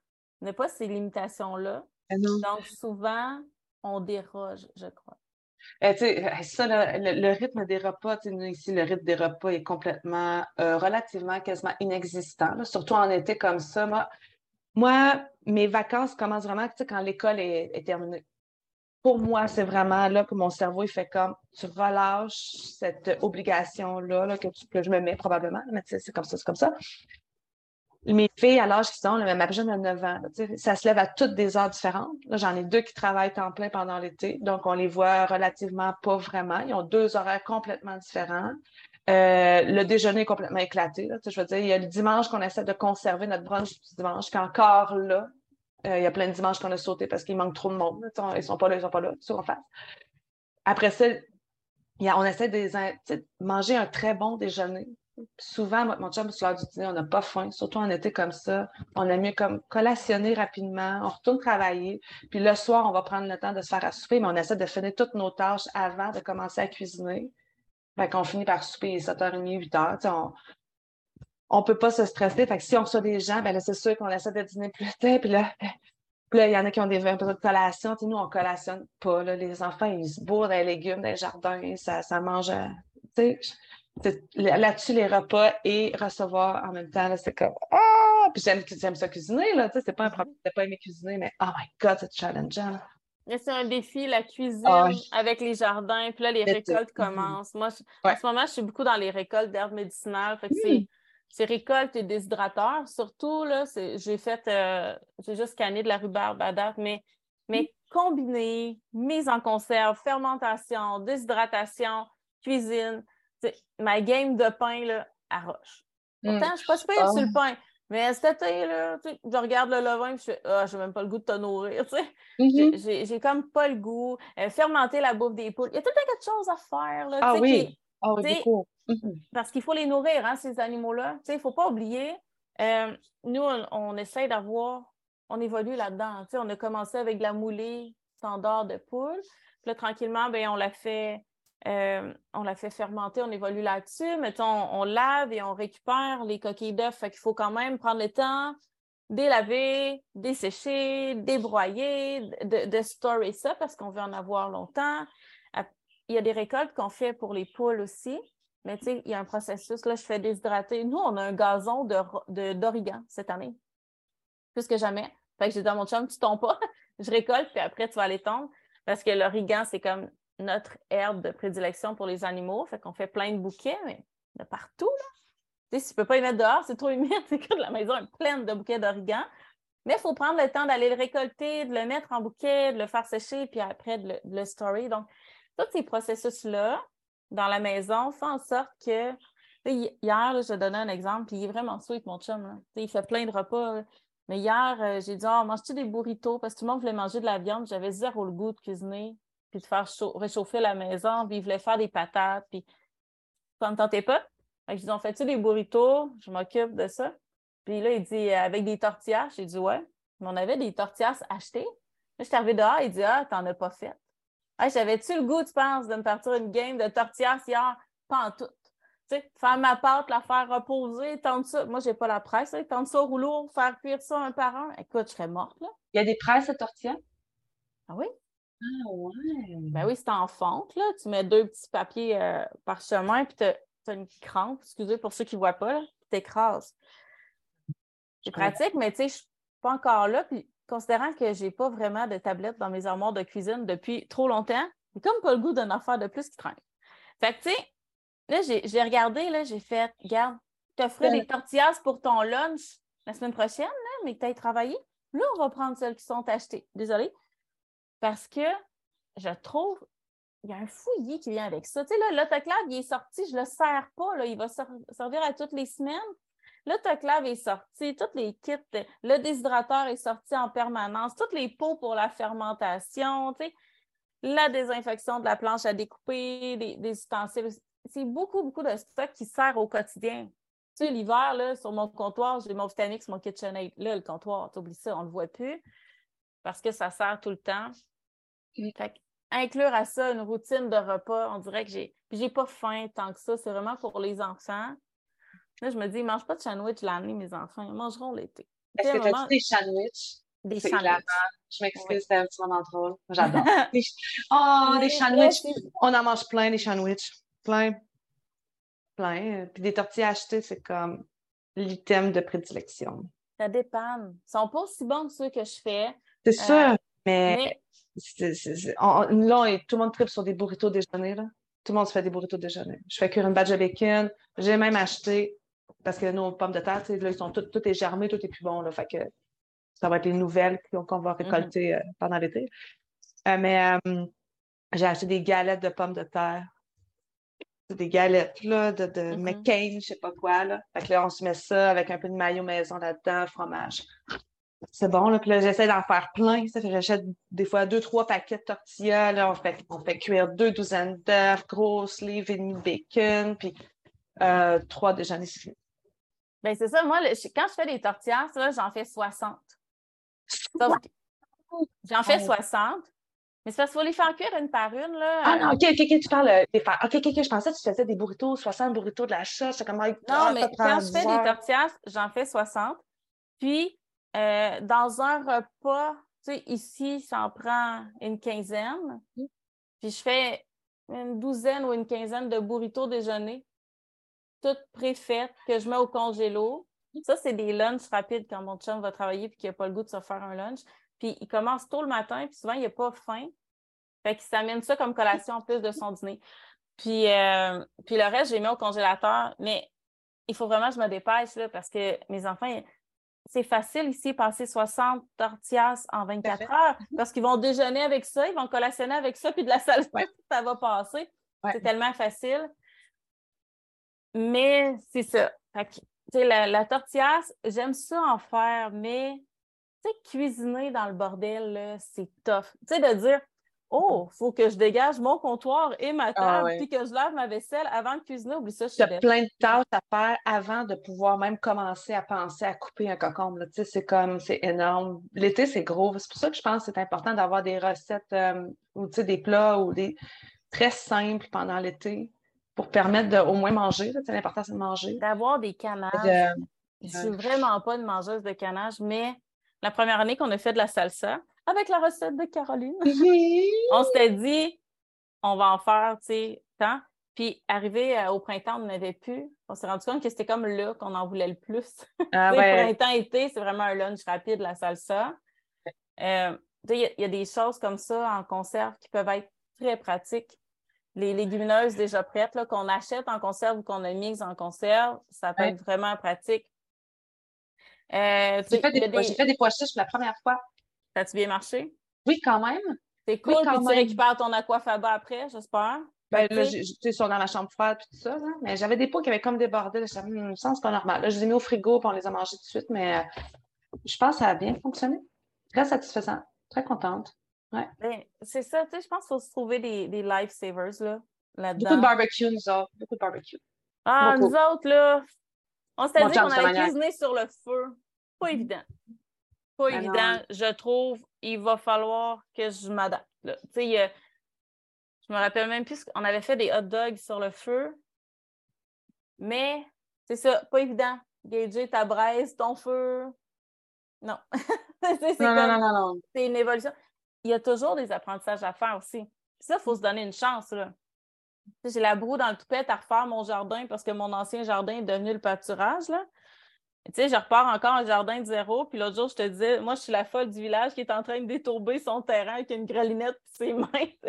pas ces limitations-là. Ah Donc, souvent, on déroge, je crois. Eh, ça, le, rythme des repas, ici, le rythme des repas est complètement, euh, relativement, quasiment inexistant, surtout en été comme ça. Moi, mes vacances commencent vraiment quand l'école est, terminée pour moi, c'est vraiment là que mon cerveau, il fait comme tu relâches cette obligation-là que, je me mets probablement, mais c'est comme ça, c'est comme ça. Mes filles, à l'âge qu'ils ont, ma jeune a 9 ans, ça se lève à toutes des heures différentes. J'en ai deux qui travaillent en plein pendant l'été, donc on les voit relativement pas vraiment. Ils ont deux horaires complètement différents. Euh, le déjeuner est complètement éclaté. je veux dire, il y a le dimanche qu'on essaie de conserver notre brunch du dimanche, qui encore là, euh, il y a plein de dimanches qu'on a sauté parce qu'il manque trop de monde. Ils sont pas là, ils sont pas là, en face. Après ça, on essaie de, manger un très bon déjeuner. Souvent, mon chum, sur l'heure du dîner, on n'a pas faim, surtout en été comme ça. On a mieux comme collationner rapidement, on retourne travailler. Puis le soir, on va prendre le temps de se faire à souper, mais on essaie de finir toutes nos tâches avant de commencer à cuisiner. Fait qu'on finit par souper 7h30, 8h. On, ne peut pas se stresser. Fait que si on reçoit des gens, ben là, c'est sûr qu'on essaie de dîner plus tard. Puis là, *laughs* il y en a qui ont des besoin de collation. nous, on collationne pas. Les enfants, ils se bourrent des légumes, des jardins, ça, ça mange. Euh, là-dessus, les repas et recevoir en même temps, c'est comme Ah! Puis j'aime, j'aime ça cuisiner, là. C'est pas un problème de pas aimer cuisiner, mais oh my God, c'est challengeant. C'est un défi, la cuisine ah avec les jardins. Puis là, les récoltes mm-hmm. commencent. Moi, en ce moment, je suis beaucoup dans les récoltes d'herbes médicinales. Fait que c'est, mm. récoltes et déshydrateurs. Surtout, là, j'ai fait, euh, j'ai juste scanné de la rhubarbe à date, mais, mais mm. combiné, mise en conserve, fermentation, déshydratation, cuisine, ma game de pain, là, à roche. Mm. Pourtant, je suis pas super sur le pain. Mais cet été, là, je regarde le levain et je fais Ah, j'ai même pas le goût de te nourrir. Mm-hmm. J'ai comme pas le goût. Euh, fermenter la bouffe des poules. Il y a tout le temps quelque chose à faire. Là, ah, oui. ah oui. Mm-hmm. Parce qu'il faut les nourrir, hein, ces animaux-là. Il ne faut pas oublier. Euh, nous, on, essaie d'avoir. On évolue là-dedans. On a commencé avec de la moulée standard de poule. Puis là, tranquillement, ben, on l'a fait euh, on la fait fermenter, on évolue là-dessus. Mettons, on, lave et on récupère les coquilles d'œufs. Fait qu'il faut quand même prendre le temps délaver, dessécher, débroyer, de, de storer ça parce qu'on veut en avoir longtemps. Il y a des récoltes qu'on fait pour les poules aussi. Mais tu sais, il y a un processus. Là, je fais déshydrater. Nous, on a un gazon d'origan cette année. Plus que jamais. Fait que j'ai dit à mon chum, tu tombes pas. *laughs* je récolte, puis après, tu vas aller tomber. Parce que l'origan, c'est comme notre herbe de prédilection pour les animaux. Fait qu'on fait plein de bouquets, mais de partout, là. Si tu peux pas y mettre dehors, c'est trop humide, *laughs* c'est que la maison est pleine de bouquets d'origan. Mais il faut prendre le temps d'aller le récolter, de le mettre en bouquet, de le faire sécher, puis après de le, storer. Donc, tous ces processus-là, dans la maison, font en sorte que. Hier, je donnais un exemple, puis il est vraiment sweet, mon chum. Il fait plein de repas. Mais hier, euh, j'ai dit, oh, mange-tu des burritos? Parce que tout le monde voulait manger de la viande. J'avais zéro le goût de cuisiner puis de faire réchauffer la maison, puis il voulait faire des patates, puis ça ne tentait pas. Fait que ont fait-tu des burritos? Je m'occupe de ça. Puis là, il dit, avec des tortillas. J'ai dit, ouais. Mais on avait des tortillas achetées. Là, je suis arrivée dehors, il dit, ah, t'en as pas fait. J'avais-tu le goût, tu penses, de me partir une game de tortillas hier? Pas en tout. Tu sais, faire ma pâte, la faire reposer, tendre ça. Moi, j'ai pas la presse, là. tendre ça au rouleau, faire cuire ça un par un. Écoute, je serais morte, là. Il y a des presses de tortillas? Ah oui? Ah ouais. Ben oui, c'est en fonte, là. Tu mets deux petits papiers euh, par chemin, puis tu as, une crampe, excusez pour ceux qui ne voient pas, tu écrases. C'est pratique, mais tu sais, je ne suis pas encore là. Puis considérant que je n'ai pas vraiment de tablette dans mes armoires de cuisine depuis trop longtemps, j'ai comme pas le goût d'une affaire de plus qui traîne. Fait que tu sais, là, j'ai regardé, là, j'ai fait, regarde, tu offrais des tortillas pour ton lunch la semaine prochaine, là, mais que tu as travaillé. Là, on va prendre celles qui sont achetées. Désolée. Parce que je trouve il y a un fouillis qui vient avec ça. Tu sais, là, l'autoclave, il est sorti, je ne le sers pas, là, il va servir à toutes les semaines. L'autoclave est sorti, tous les kits, le déshydrateur est sorti en permanence, toutes les pots pour la fermentation, tu sais, la désinfection de la planche à découper, des, ustensiles. C'est beaucoup, beaucoup de stock qui sert au quotidien. Tu sais, l'hiver, sur mon comptoir, j'ai mon Vitamix, mon KitchenAid. Là, le comptoir, tu oublies ça, on ne le voit plus parce que ça sert tout le temps. Inclure à ça une routine de repas, on dirait que j'ai. Puis j'ai pas faim tant que ça. C'est vraiment pour les enfants. Là, je me dis, ils mangent pas de sandwich l'année, mes enfants. Ils mangeront l'été. Est-ce que tu as des sandwichs? Des sandwichs. Je m'excuse, c'était un petit moment trop. J'adore. *laughs* oh, des sandwichs. On en mange plein, des sandwichs. Plein. Plein. Puis des tortillas achetées, c'est comme l'item de prédilection. Ça dépend. Ils sont pas aussi bons que ceux que je fais. C'est ça, mais, là, tout le monde tripe sur des burritos déjeuner. Là. Tout le monde se fait des burritos déjeuner. Je fais cuire une badge de bacon. J'ai même acheté, parce que nos pommes de terre, là, ils sont tout, tout est germé, tout est plus bon. Là, fait que ça va être les nouvelles qu'on va récolter mm-hmm. euh, pendant l'été. Euh, mais euh, j'ai acheté des galettes de pommes de terre. Des galettes là, de, de mm-hmm. McCain, je sais pas quoi. Là. Fait que là, on se met ça avec un peu de maillot maison là-dedans, fromage c'est bon. Là. Puis là, j'essaie d'en faire plein. Ça fait j'achète des fois deux, trois paquets de tortillas. Là. On, fait, on fait cuire deux douzaines d'œufs, grosses livres et demi bacon, puis euh, trois déjeuners. Bien, c'est ça. Moi, quand je fais des tortillas, j'en fais 60. J'en fais 60. Mais c'est parce qu'il faut les faire cuire une par une, là. Ah non, OK, OK, OK, tu parles euh, des faire. OK, OK, OK, je pensais que tu faisais des burritos, 60 burritos de la chasse. Comme, Non, ah, mais quand je fais 10 des tortillas, j'en fais 60. Puis, euh, dans un repas, tu sais, ici, ça en prend une quinzaine. Mm. Puis, je fais une douzaine ou une quinzaine de burritos déjeuner, toutes préfaites, que je mets au congélo. Ça, c'est des lunchs rapides quand mon chum va travailler puis qu'il n'a pas le goût de se faire un lunch. Puis, il commence tôt le matin, puis souvent, il n'a pas faim. Fait qu'il s'amène ça comme collation en plus de son dîner. Puis, euh, puis le reste, j'ai mis au congélateur. Mais il faut vraiment que je me dépêche là, parce que mes enfants, c'est facile ici, passer 60 tortillas en 24 Parfait. heures parce qu'ils vont déjeuner avec ça, ils vont collationner avec ça, puis de la salsa, Ouais. *laughs* ça va passer. Ouais. C'est tellement facile. Mais c'est ça. Fait que, la, la tortillas, j'aime ça en faire, mais tu sais, cuisiner dans le bordel, c'est tough. Tu sais, de dire Oh, faut que je dégage mon comptoir et ma table, Ah ouais. puis que je lave ma vaisselle avant de cuisiner. Oublie ça, je suis plein de tâches à faire avant de pouvoir même commencer à penser à couper un cocombe. là. Tu sais, c'est comme, c'est énorme. L'été, c'est gros. C'est pour ça que je pense que c'est important d'avoir des recettes euh, ou tu sais, des plats ou des très simples pendant l'été pour permettre de au moins manger. L'important, c'est de manger. d'avoir des canages. De- Je suis vraiment pas une mangeuse de canage, mais la première année qu'on a fait de la salsa, avec la recette de Caroline, on s'était dit, on va en faire, tu sais, tant. Puis, arrivé euh, au printemps, on n'en avait plus. On s'est rendu compte que c'était comme là qu'on en voulait le plus. Ah *laughs* ouais. Printemps-été, c'est vraiment un lunch rapide, la salsa. Euh, tu sais, Il y, a- il y a des choses comme ça en conserve qui peuvent être très pratiques. Les légumineuses déjà prêtes, qu'on achète en conserve ou qu'on a mises en conserve, ça peut Ouais. être vraiment pratique. Euh, J'ai fait, des, fait des pois chiches pour la première fois. Ça a-tu bien marché? Oui, quand même. C'est cool, Oui, puis quand tu récupères ton aquafaba après, j'espère. Ben, là, sais, ils sont dans ma chambre froide puis tout ça. là. Mais j'avais des pots qui avaient comme débordé. Hum, ça, c'est pas normal. Là, je les ai mis au frigo puis on les a mangés tout de suite. Mais euh, je pense que ça a bien fonctionné. Très satisfaisant. Très contente. ben, c'est ça, tu sais, je pense qu'il faut se trouver des, des lifesavers là, là-dedans. Beaucoup de barbecue, nous autres. Beaucoup de barbecue. Ah, Beaucoup. nous autres, là, on s'était dit qu'on allait cuisiner sur le feu. Pas évident. Pas Ben évident, je trouve. Il va falloir que je m'adapte. a- je me rappelle même plus qu'on avait fait des hot dogs sur le feu. Mais c'est ça, pas évident. Gager ta braise, ton feu. Non. *laughs* C'est Non, non, non, non, c'est une évolution. Il y a toujours des apprentissages à faire aussi. Puis ça, il faut se donner une chance. là. J'ai la broue dans le toupette à refaire mon jardin parce que mon ancien jardin est devenu le pâturage. Là. Tu sais, je repars encore un jardin de zéro. Puis l'autre jour, je te disais, moi, je suis la folle du village qui est en train de détourber son terrain avec une grelinette et ses mains. *laughs*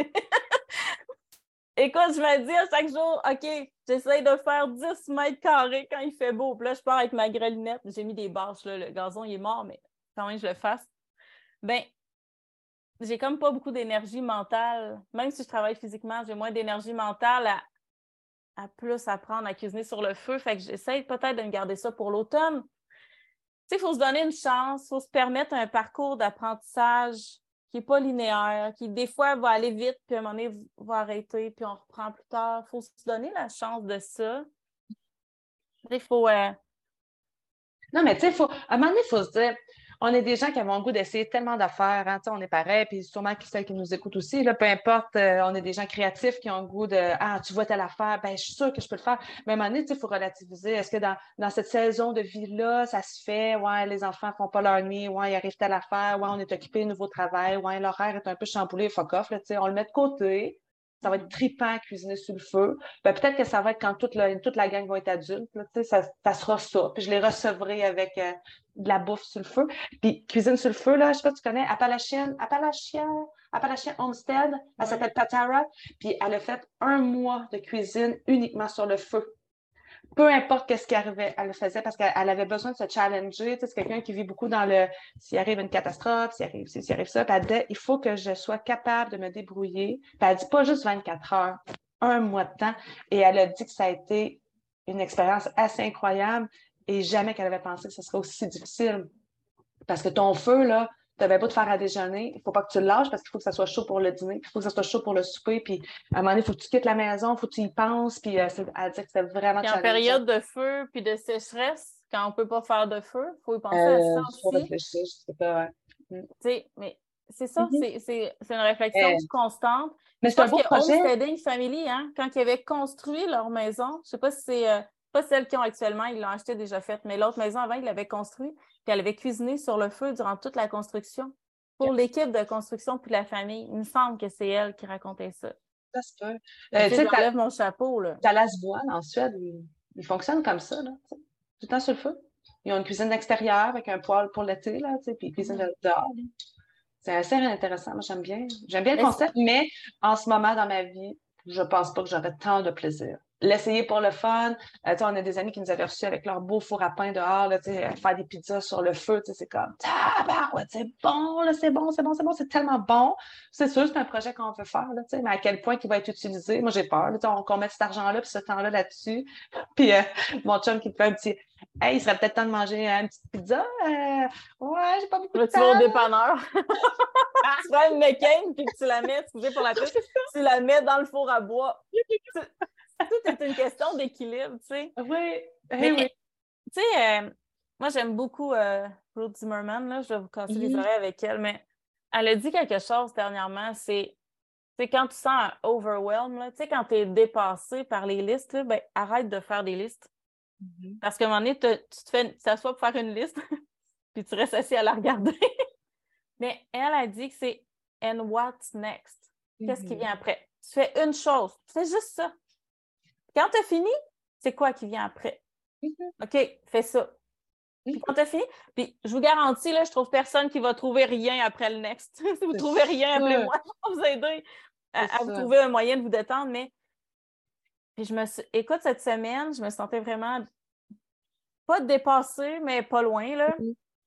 Écoute, je me dis à chaque jour, OK, j'essaie de faire 10 mètres carrés quand il fait beau. Puis là, je pars avec ma grelinette. J'ai mis des bâches, là. Le gazon, il est mort, mais quand même, je le fasse. Ben, j'ai comme pas beaucoup d'énergie mentale. Même si je travaille physiquement, j'ai moins d'énergie mentale à, à plus apprendre à cuisiner sur le feu. Fait que j'essaie peut-être de me garder ça pour l'automne. Il faut se donner une chance, il faut se permettre un parcours d'apprentissage qui n'est pas linéaire, qui des fois va aller vite, puis à un moment donné va arrêter, puis on reprend plus tard. Il faut se donner la chance de ça. Il faut. euh, Non, mais tu sais, à un moment donné, il faut se dire, on est des gens qui ont le goût d'essayer tellement d'affaires, hein, on est pareil, puis sûrement celles qui nous écoutent aussi, là, peu importe, euh, on est des gens créatifs qui ont le goût de Ah, tu vois telle affaire, ben je suis sûre que je peux le faire. Mais à un moment donné, il faut relativiser. Est-ce que dans, dans cette saison de vie-là, ça se fait? Ouais, les enfants font pas leur nuit, ouais, il arrive telle affaire, ouais, on est occupé, nouveau travail, ouais, l'horaire est un peu chamboulé, fuck off, là, on le met de côté. Ça va être trippant à cuisiner sur le feu. Ben, peut-être que ça va être quand toute la, toute la gang va être adulte. Là, ça, ça sera ça. Puis je les recevrai avec euh, de la bouffe sur le feu. Puis cuisine sur le feu, là, je sais pas si tu connais Appalachian, Appalachian, Appalachian Homestead. Elle s'appelle Patara. Puis elle a fait un mois de cuisine uniquement sur le feu. Peu importe qu'est-ce qui arrivait, elle le faisait parce qu'elle elle avait besoin de se challenger. C'est quelqu'un qui vit beaucoup dans le s'il arrive une catastrophe, s'il arrive s'il arrive ça. Puis elle disait, il faut que je sois capable de me débrouiller. Puis elle dit pas juste 24 heures, un mois de temps. Et elle a dit que ça a été une expérience assez incroyable et jamais qu'elle avait pensé que ce serait aussi difficile. Parce que ton feu, là, tu avais beau te faire à déjeuner, il faut pas que tu le lâches parce qu'il faut que ça soit chaud pour le dîner, il faut que ça soit chaud pour le souper, puis à un moment donné, il faut que tu quittes la maison, il faut que tu y penses, puis euh, c'est- elle dit que c'était vraiment Puis en période de feu puis de sécheresse, quand on peut pas faire de feu, il faut y penser à Euh, ça aussi. réfléchir, je sais pas, ouais. Tu sais, mais c'est ça, Mhm. c'est c'est une réflexion Euh, constante. Mais Je c'est un pense beau que projet. Homesteading Family, hein, quand ils avaient construit leur maison, je sais pas si c'est euh, pas celle qu'ils ont actuellement, ils l'ont achetée déjà faite, mais l'autre maison avant, ils l'avaient construite, puis elle avait cuisiné sur le feu durant toute la construction. Pour l'équipe de construction puis la famille, il me semble que c'est elle qui racontait ça. Ça se peut. Euh, Tu sais, mon chapeau, là. Talasvoine, en Suède, ils, ils fonctionnent comme ça, là, tout le temps sur le feu. Ils ont une cuisine extérieure avec un poêle pour l'été, là, tu sais, puis ils cuisinent Mhm. dehors. C'est assez intéressant. Moi, j'aime bien. J'aime bien le concept, mais en ce moment dans ma vie, je pense pas que j'aurais tant de plaisir. L'essayer pour le fun. Euh, on a des amis qui nous avaient reçus avec leur beau four à pain dehors, là, faire des pizzas sur le feu, tu sais, c'est comme tabarouette, c'est bon, là, c'est bon, c'est bon, c'est bon, c'est tellement bon. C'est sûr, c'est un projet qu'on veut faire, là, tu sais, mais à quel point il va être utilisé? Moi, j'ai peur, qu'on mette cet argent-là puis ce temps-là là-dessus. *laughs* Puis euh, mon chum qui me fait un petit Hey, il serait peut-être temps de manger une petite pizza. Euh, ouais, j'ai pas beaucoup de Là, tu vas au temps. dépanneur. *laughs* *laughs* tu prends une McCain puis tu la mets, excusez pour la pub, tu la mets dans le four à bois. Tu- Tout est une question d'équilibre, tu sais. Oui, eh oui. Tu sais, euh, moi, j'aime beaucoup euh, Ruth Zimmerman, là, je vais vous casser les oreilles avec elle, mais elle a dit quelque chose dernièrement, c'est quand tu sens un overwhelm, là, tu sais, quand tu es dépassé par les listes, là, ben, arrête de faire des listes. Mhm. Parce qu'à un moment donné, te- tu te fais, t'assois pour faire une liste, *laughs* puis tu restes assis à la regarder. *laughs* Mais elle a dit que c'est and what's next? Qu'est-ce qui Mhm. vient après? Tu fais une chose, tu fais juste ça. Quand tu as fini, c'est quoi qui vient après? Mhm. OK, fais ça. Puis quand tu as fini, puis je vous garantis, là, je trouve personne qui va trouver rien après le next. *laughs* si vous C'est trouvez rien, appelez-moi, je vais vous aider à, vous trouver un moyen de vous détendre. Mais puis je me suis... écoute, cette semaine, je me sentais vraiment pas dépassée, mais pas loin, là.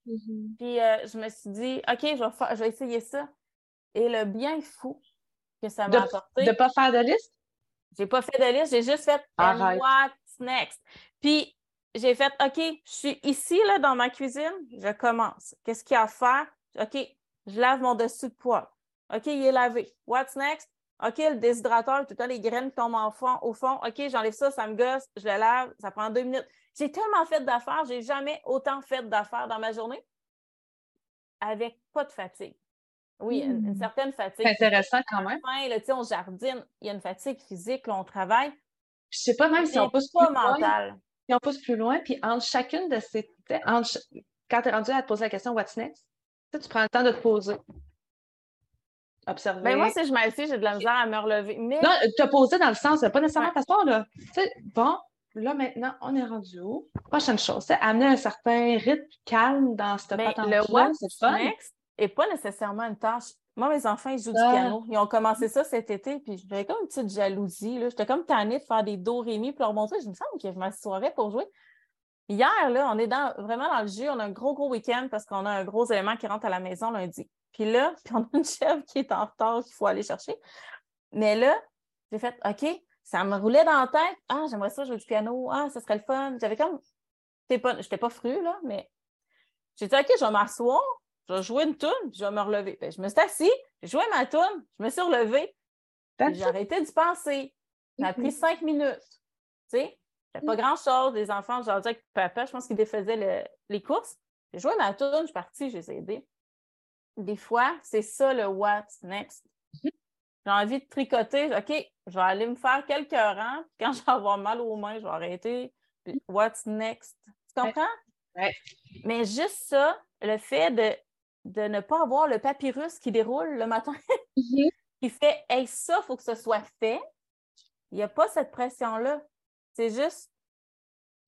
Mhm. Puis euh, je me suis dit, OK, je vais, je vais essayer ça. Et le bien fou que ça m'a apporté, De ne pas faire de liste? J'ai pas fait de liste, j'ai juste fait And what's next? Puis j'ai fait OK, je suis ici là, dans ma cuisine, je commence. Qu'est-ce qu'il y a à faire? OK, je lave mon dessus de poêle. OK, il est lavé. What's next? OK, le déshydrateur, tout le temps les graines tombent en fond, au fond. OK, j'enlève ça, ça me gosse, je le lave, ça prend deux minutes. J'ai tellement fait d'affaires, j'ai jamais autant fait d'affaires dans ma journée avec pas de fatigue. Oui, une, une Hmm. certaine fatigue. C'est intéressant quand même. Enfin, là, on jardine, il y a une fatigue physique, là, on travaille, je sais pas même si on pousse pas plus loin. mentale. Si on pousse plus loin, puis entre chacune de ces. entre quand tu es rendu à te poser la question What's next? Tu prends le temps de te poser. Observer. Ben moi, si je m'assieds, j'ai de la misère à me relever. Mais Non, te poser dans le sens, pas nécessairement Ouais. t'asseoir, là. Tu sais, bon, là maintenant, on est rendu où? Prochaine chose, c'est amener un certain rythme calme dans cette ben, patente-là. le what's C'est fun. next n'est pas nécessairement une tâche. Moi, mes enfants, ils jouent du Ah. piano. Ils ont commencé ça cet été, puis j'avais comme une petite jalousie. là. J'étais comme tannée de faire des do, ré, mi, puis leur montrer. Je me semble que je m'assoirais pour jouer. Hier, là, on est dans, vraiment dans le jus. On a un gros, gros week-end parce qu'on a un gros élément qui rentre à la maison lundi. Puis là, *laughs* puis on a une chèvre qui est en retard qu'il faut aller chercher. Mais là, j'ai fait OK, ça me roulait dans la tête. Ah, j'aimerais ça jouer du piano. Ah, ça serait le fun. J'avais comme. Je n'étais pas fru, là, mais j'ai dit OK, je vais m'asseoir, je vais jouer une toune, puis je vais me relever. Ben, je me suis assise, j'ai joué ma toune, je me suis relevée, j'ai arrêté d'y penser. Ça a pris cinq minutes. Tu sais, c'était pas grand-chose. Les enfants, j'ai dit avec papa, je pense qu'il défaisait le- les courses. J'ai joué ma toune, je suis partie, je les ai aidés. Des fois, c'est ça le what's next. J'ai envie de tricoter. OK, je vais aller me faire quelques rangs. Puis quand *laughs* je vais avoir mal aux mains, je vais arrêter. Puis what's next? Tu comprends? Ouais. Mais juste ça, le fait de, de ne pas avoir le papyrus qui déroule le matin, *laughs* Mhm. qui fait Hey, ça, il faut que ce soit fait. Il n'y a pas cette pression-là. C'est juste,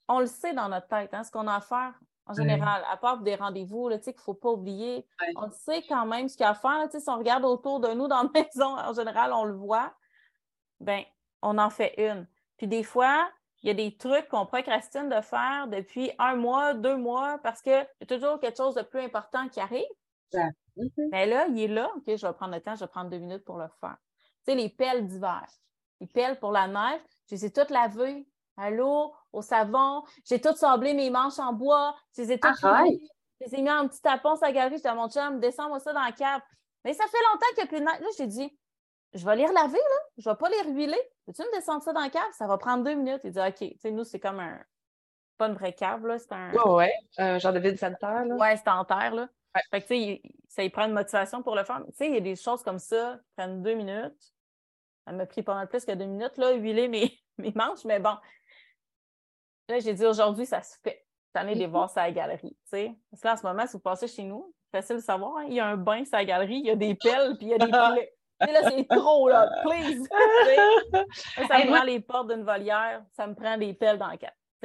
on le sait dans notre tête, hein, ce qu'on a à faire en général, à part des rendez-vous qu'il ne faut pas oublier. Ouais. On le sait quand même ce qu'il y a à faire. là, si on regarde autour de nous dans la *laughs* maison, en général, on le voit. Ben, on en fait une. Puis des fois, il y a des trucs qu'on procrastine de faire depuis un mois, deux mois, parce qu'il y a toujours quelque chose de plus important qui arrive. Mhm. Mais là, il est là. OK, je vais prendre le temps, je vais prendre deux minutes pour le faire. Tu sais, les pelles d'hiver. Les pelles pour la neige, je les ai toutes lavées à l'eau, au savon. J'ai toutes sablé mes manches en bois. Je les ai toutes rouillées. Je les ai mis en petit tapon sur la galerie. J'étais à mon chum, descends-moi ça dans la cave. Mais ça fait longtemps qu'il n'y a plus de neige. Là, j'ai dit, je vais les relaver, là. Je ne vais pas les rehuiler. Peux-tu me descendre ça dans la cave? Ça va prendre deux minutes. Il dit, OK. Tu sais, nous, c'est comme un. Pas une vraie cave, là. C'est un. Ouais, ouais. Un genre de vide sanitaire, là. Ouais, c'est en terre, là. Fait que, tu sais, ça y prend une motivation pour le faire. Tu sais, il y a des choses comme ça qui prennent deux minutes. Ça m'a pris pas mal plus que deux minutes, là, huiler mes, *laughs* mes manches, mais bon. Là, j'ai dit aujourd'hui, ça se fait. T'en es de voir ça à la galerie, tu sais. Parce que là, en ce moment, si vous passez chez nous, facile de savoir, hein, il y a un bain sur la galerie, il y a des pelles, puis il y a des pellets. là, c'est trop, là, please! *laughs* ça me prend les portes d'une volière, ça me prend des pelles dans le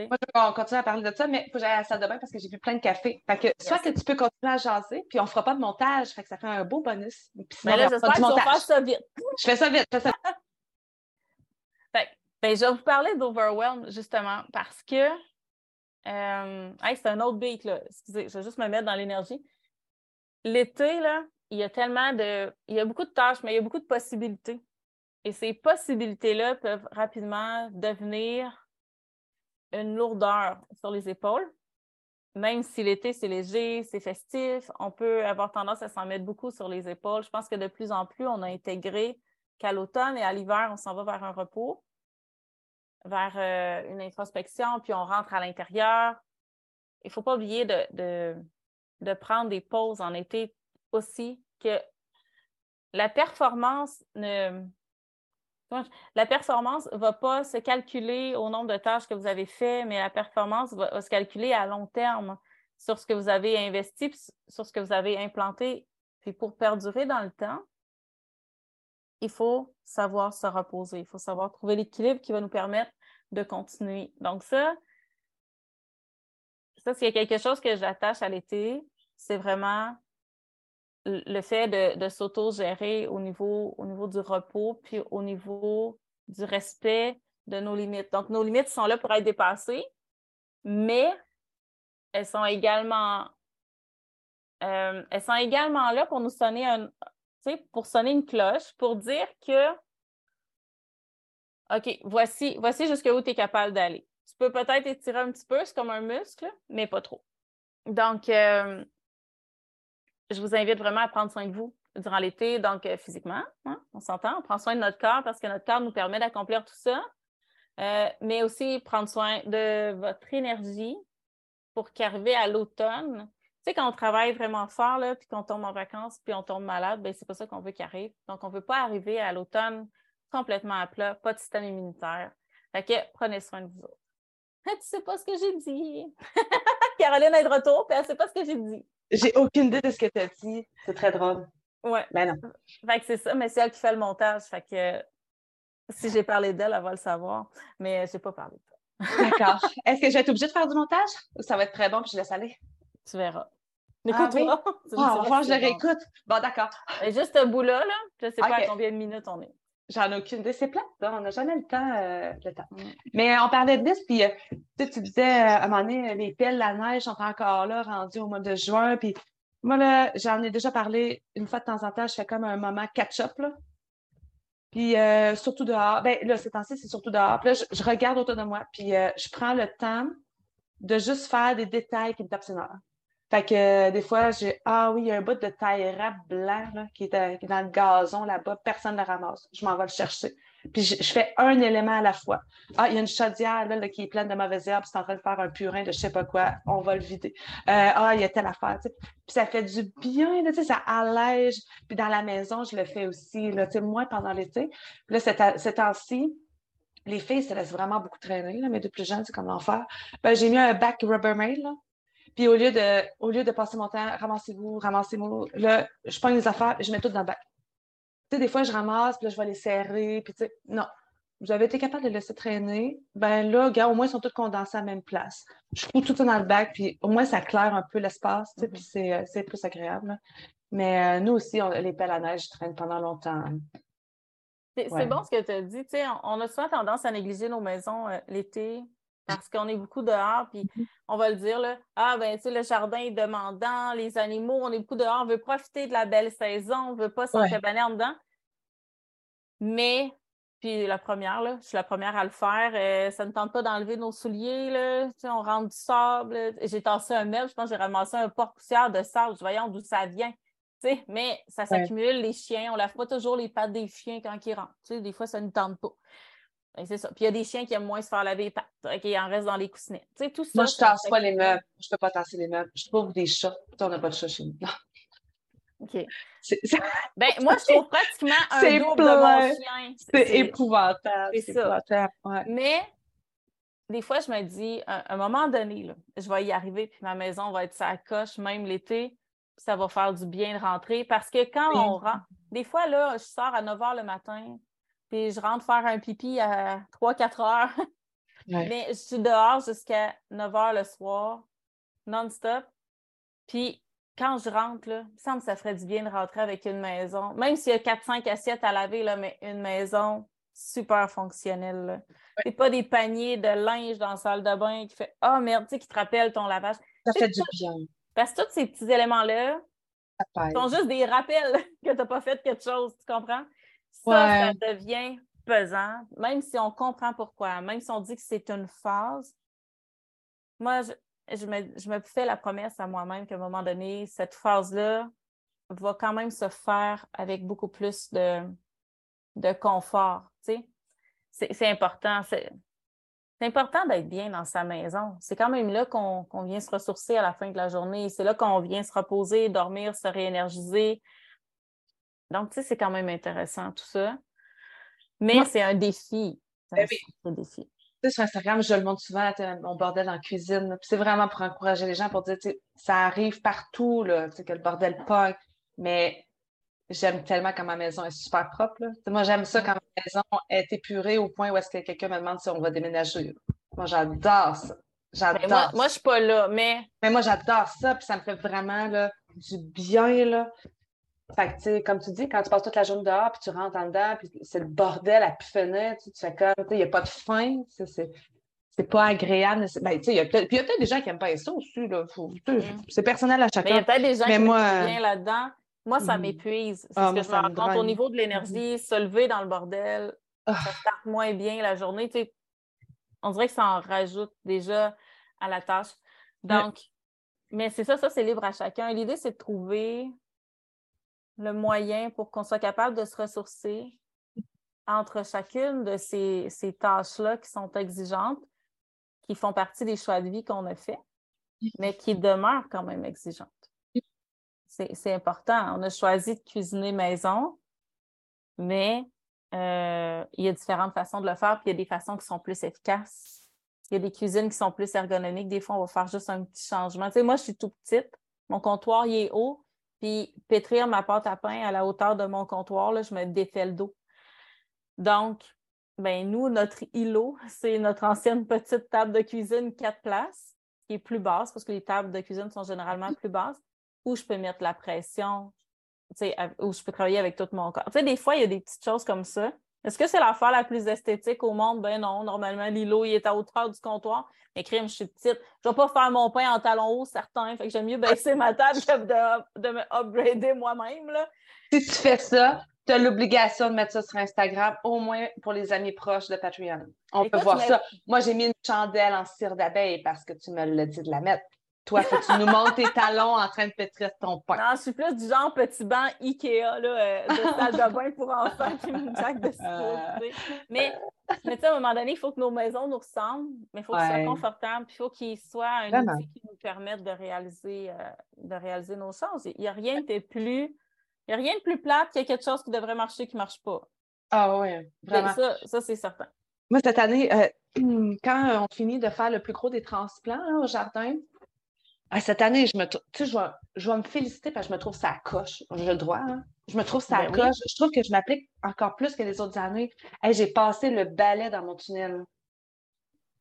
Moi, je vais continuer à parler de ça, mais il faut que j'aille à la salle de bain parce que j'ai bu plein de café. Fait que soit que tu peux continuer à jaser, puis on ne fera pas de montage, fait que ça fait un beau bonus. mais là, j'espère que tu faire ça vite. Je fais ça vite, je fais ça *laughs* fait, ben, je vais vous parler d'Overwhelm, justement, parce que euh, c'est un autre beat, là. Excusez, je vais juste me mettre dans l'énergie. L'été, là, il y a tellement de. Il y a beaucoup de tâches, mais il y a beaucoup de possibilités. Et ces possibilités-là peuvent rapidement devenir une lourdeur sur les épaules. Même si l'été, c'est léger, c'est festif, on peut avoir tendance à s'en mettre beaucoup sur les épaules. Je pense que de plus en plus, on a intégré qu'à l'automne et à l'hiver, on s'en va vers un repos, vers euh, une introspection, puis on rentre à l'intérieur. Il ne faut pas oublier de, de prendre des pauses en été aussi, que la performance ne, la performance ne va pas se calculer au nombre de tâches que vous avez fait, mais la performance va, se calculer à long terme sur ce que vous avez investi, sur ce que vous avez implanté. Puis pour perdurer dans le temps, il faut savoir se reposer. Il faut savoir trouver l'équilibre qui va nous permettre de continuer. Donc ça, ça, c'est quelque chose que j'attache à l'été, c'est vraiment le fait de, s'auto-gérer au niveau, au niveau du repos, puis au niveau du respect de nos limites. Donc, nos limites sont là pour être dépassées, mais elles sont également, euh, elles sont également là pour nous sonner un, pour sonner une cloche, pour dire que OK, voici, voici jusqu'où tu es capable d'aller. Tu peux peut-être étirer un petit peu, c'est comme un muscle, mais pas trop. Donc, euh, je vous invite vraiment à prendre soin de vous durant l'été, donc euh, physiquement, hein, on s'entend, on prend soin de notre corps parce que notre corps nous permet d'accomplir tout ça, euh, mais aussi prendre soin de votre énergie pour qu'arriver à l'automne, tu sais, quand on travaille vraiment fort, là, puis qu'on tombe en vacances, puis on tombe malade, ben c'est pas ça qu'on veut qu'il arrive. Donc, on veut pas arriver à l'automne complètement à plat, pas de système immunitaire. Fait que prenez soin de vous autres. *laughs* tu sais pas ce que j'ai dit. *laughs* Caroline est de retour, puis elle sait pas ce que j'ai dit. J'ai aucune idée de ce que tu as dit. C'est très drôle. Ouais. Ben non. Fait que c'est ça, mais c'est elle qui fait le montage. Fait que si j'ai parlé d'elle, elle va le savoir. Mais je n'ai pas parlé de toi. D'accord. *laughs* Est-ce que je vais être obligée de faire du montage? Ou ça va être très bon puis je laisse aller? Tu verras. Écoute-moi. Ah, oui? *laughs* oh, je le réécoute. Bon, d'accord. Juste ce bout-là, là, je ne sais pas à combien de minutes on est. J'en ai aucune idée. C'est plate, on n'a jamais le temps. Euh, le temps. Mm. Mais on parlait de this, puis euh, tu disais euh, à un moment donné, les pelles, la neige sont encore là, rendues au mois de juin. Puis moi, là, j'en ai déjà parlé une fois de temps en temps, je fais comme un moment catch-up, là. Puis surtout dehors. Ben là, ces temps-ci, c'est surtout dehors. Puis là, je, regarde autour de moi, puis je prends le temps de juste faire des détails qui me tapent fait que euh, des fois, j'ai Ah oui, il y a un bout de taille rap blanc là, qui, est, euh, dans le gazon là-bas, personne ne le ramasse. Je m'en vais le chercher. Puis je, fais un élément à la fois. Ah, il y a une chaudière là, qui est pleine de mauvaises herbes, c'est en train de faire un purin de je sais pas quoi, on va le vider. Euh, ah, il y a telle affaire. Puis ça fait du bien, là, ça allège. Puis dans la maison, je le fais aussi, là, moins pendant l'été. Là, cet, temps-ci, les filles se laissent vraiment beaucoup traîner, là, mais de plus jeunes, c'est comme l'enfer. Ben, j'ai mis un bac Rubbermaid, là, puis au lieu de, au lieu de passer mon temps, ramassez-vous, ramassez-vous, là, je prends les affaires et je mets tout dans le bac. Tu sais, des fois, je ramasse, puis là, je vais les serrer, puis tu sais, non. Vous avez été capable de laisser traîner, ben là, gars, au moins, ils sont tous condensés à la même place. Je fous tout ça dans le bac, puis au moins, ça claire un peu l'espace, tu sais, puis c'est, euh, plus agréable. Mais euh, nous aussi, les pelles à neige traînent pendant longtemps. C'est bon ce que tu as dit. Tu sais, on, a souvent tendance à négliger nos maisons euh, l'été, parce qu'on est beaucoup dehors, puis mm-hmm. on va le dire, là, ah ben tu sais, le jardin est demandant, les animaux, on est beaucoup dehors, on veut profiter de la belle saison, on ne veut pas s'encabaner en dedans. Mais, puis la première, là, je suis la première à le faire, euh, ça ne tente pas d'enlever nos souliers, là, tu sais, on rentre du sable, j'ai tassé un meuble, je pense que j'ai ramassé un porte-poussière de sable, je voyons d'où ça vient. tu sais, mais ça s'accumule, les chiens, on ne lave pas toujours les pattes des chiens quand ils rentrent. Tu sais, des fois, ça ne tente pas. C'est ça. Puis il y a des chiens qui aiment moins se faire laver les pattes. OK, il en reste dans les coussinets. Tu sais, tout ça. Moi, je tasse pas les meubles. Je peux pas tasser les meubles. Je trouve des chats. On n'a pas de chat chez nous. OK. C'est c'est- Ben, moi, je trouve pratiquement un C'est double de mon plein. chien. c'est épouvantable. c'est ça. épouvantable. Ouais. Mais des fois, je me dis, à un moment donné, là, je vais y arriver, puis ma maison va être sa coche, même l'été, puis ça va faire du bien de rentrer. Parce que quand Oui. on rentre, des fois, là, je sors à 9 h le matin, puis je rentre faire un pipi à 3-4 heures, *laughs* Ouais. mais je suis dehors jusqu'à 9 h le soir, non-stop. Puis quand je rentre, là, il me semble que ça ferait du bien de rentrer avec une maison, même s'il y a 4-5 assiettes à laver, là, mais une maison super fonctionnelle. là. C'est pas des paniers de linge dans la salle de bain qui fait Ah merde, tu sais, qui te rappellent ton lavage. Ça fait du bien. Parce que tous ces petits éléments-là sont juste des rappels *laughs* que tu n'as pas fait quelque chose, tu comprends? Ça, Ouais. ça devient pesant, même si on comprend pourquoi, même si on dit que c'est une phase. Moi, je, je me, je me fais la promesse à moi-même qu'à un moment donné, cette phase-là va quand même se faire avec beaucoup plus de, de confort. tu sais. C'est important. C'est important d'être bien dans sa maison. C'est quand même là qu'on qu'on vient se ressourcer à la fin de la journée. C'est là qu'on vient se reposer, dormir, se réénergiser. Donc, tu sais, c'est quand même intéressant tout ça. Mais Moi- c'est un défi. C'est un Ben oui. défi. Tu sais, sur Instagram, je le montre souvent, mon bordel en cuisine. C'est vraiment pour encourager les gens, pour dire, tu sais, ça arrive partout, là, que le bordel pogne. Mais j'aime tellement quand ma maison est super propre. là. Moi, j'aime ça quand ma maison est épurée au point où est-ce que quelqu'un me demande si on va déménager. Moi, j'adore ça. J'adore Ben, moi, ça. moi, je suis pas là, mais Mais moi, j'adore ça, puis ça me fait vraiment là, du bien, là. Fait que, tu sais, comme tu dis, quand tu passes toute la journée dehors, puis tu rentres en dedans, puis c'est le bordel à pu finir, tu fais comme, tu sais, il n'y a pas de fin, c'est c'est pas agréable. Ben, tu sais, il y a peut-être, puis il y a peut-être des gens qui n'aiment pas ça aussi, là. Mm. C'est personnel à mais il y a chacun. peut-être des gens Mais qui moi, bien là-dedans. Moi, ça Mhm. m'épuise. C'est Ah, ce que je me rends compte au niveau de l'énergie, se lever dans le bordel, Ah. ça starte moins bien la journée. Tu sais, on dirait que ça en rajoute déjà à la tâche. Donc, mais c'est ça, ça, c'est libre à chacun. L'idée, c'est de trouver le moyen pour qu'on soit capable de se ressourcer entre chacune de ces, ces tâches-là qui sont exigeantes, qui font partie des choix de vie qu'on a faits, mais qui demeurent quand même exigeantes. C'est important. On a choisi de cuisiner maison, mais euh, il y a différentes façons de le faire, puis il y a des façons qui sont plus efficaces. Il y a des cuisines qui sont plus ergonomiques. Des fois, on va faire juste un petit changement. Tu sais, moi, je suis tout petite. Mon comptoir, il est haut. Puis pétrir ma pâte à pain à la hauteur de mon comptoir, là, je me défais le dos. Donc, ben nous, notre îlot, *laughs* c'est notre ancienne petite table de cuisine quatre places, qui est plus basse, parce que les tables de cuisine sont généralement plus basses, où je peux mettre la pression, où je peux travailler avec tout mon corps. Tu des fois, il y a des petites choses comme ça. Est-ce que c'est l'affaire la plus esthétique au monde? Ben non, normalement, l'îlot, il est à hauteur du comptoir. Mais crime, je suis petite. Je ne vais pas faire mon pain en talon haut, certain. Fait que j'aime mieux baisser ma table que de, de me upgrader moi-même. Si tu fais ça, tu as l'obligation de mettre ça sur Instagram, au moins pour les amis proches de Patreon. On peut voir mais- ça. Moi, j'ai mis une chandelle en cire d'abeille parce que tu me l'as dit de la mettre. Toi, faut que tu nous montres tes talons en train de pétrir ton pain. Non, je suis plus du genre petit banc Ikea là, euh, de *laughs* salle de bain pour enfants puis une jack de tu sais. Mais, mais tu sais, à un moment donné, il faut que nos maisons nous ressemblent, mais il faut qu'ils Ouais. soient confortables, puis il faut qu'ils soient un Vraiment. outil qui nous permette de réaliser, euh, de réaliser nos choses. Il n'y a rien de plus. Il y a rien de plus plate qu'il y a quelque chose qui devrait marcher qui ne marche pas. Ah oui, vraiment. Ça, ça c'est certain. Moi, cette année, euh, *clears throat* quand on finit de faire le plus gros des transplants au jardin, ah, cette année, je me tu sais, je vais, je vais me féliciter parce que je me trouve ça coche. J'ai le droit, hein. Je me trouve ça Ben oui. coche. Je trouve que je m'applique encore plus que les autres années. Hey, j'ai passé le balai dans mon tunnel.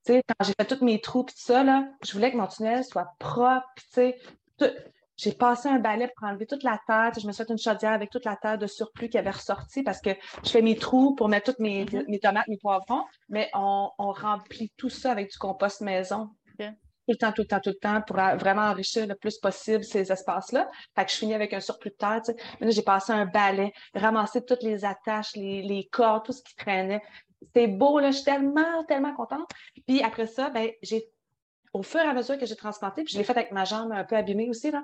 Tu sais, quand j'ai fait tous mes trous et tout ça, là, je voulais que mon tunnel soit propre, tu sais. tout- J'ai passé un balai pour enlever toute la terre. Je me suis fait une chaudière avec toute la terre de surplus qui avait ressorti parce que je fais mes trous pour mettre toutes mes, Mhm. mes tomates, mes poivrons, mais on, on remplit tout ça avec du compost maison. Tout le temps, tout le temps, tout le temps pour vraiment enrichir le plus possible ces espaces-là. Fait que je finis avec un surplus de terre. Mais là, j'ai passé un balai, ramassé toutes les attaches, les, les cordes, tout ce qui traînait. C'était beau, là. Je suis tellement, tellement contente. Puis après ça, ben, j'ai, au fur et à mesure que j'ai transplanté, puis je l'ai fait avec ma jambe un peu abîmée aussi, là,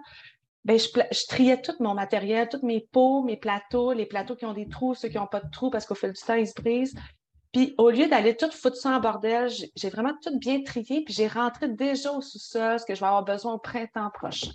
ben, je, je triais tout mon matériel, tous mes pots, mes plateaux, les plateaux qui ont des trous, ceux qui n'ont pas de trous parce qu'au fil du temps, ils se brisent. Puis au lieu d'aller tout foutre ça en bordel, j'ai vraiment tout bien trié, puis j'ai rentré déjà au sous-sol ce que je vais avoir besoin au printemps prochain.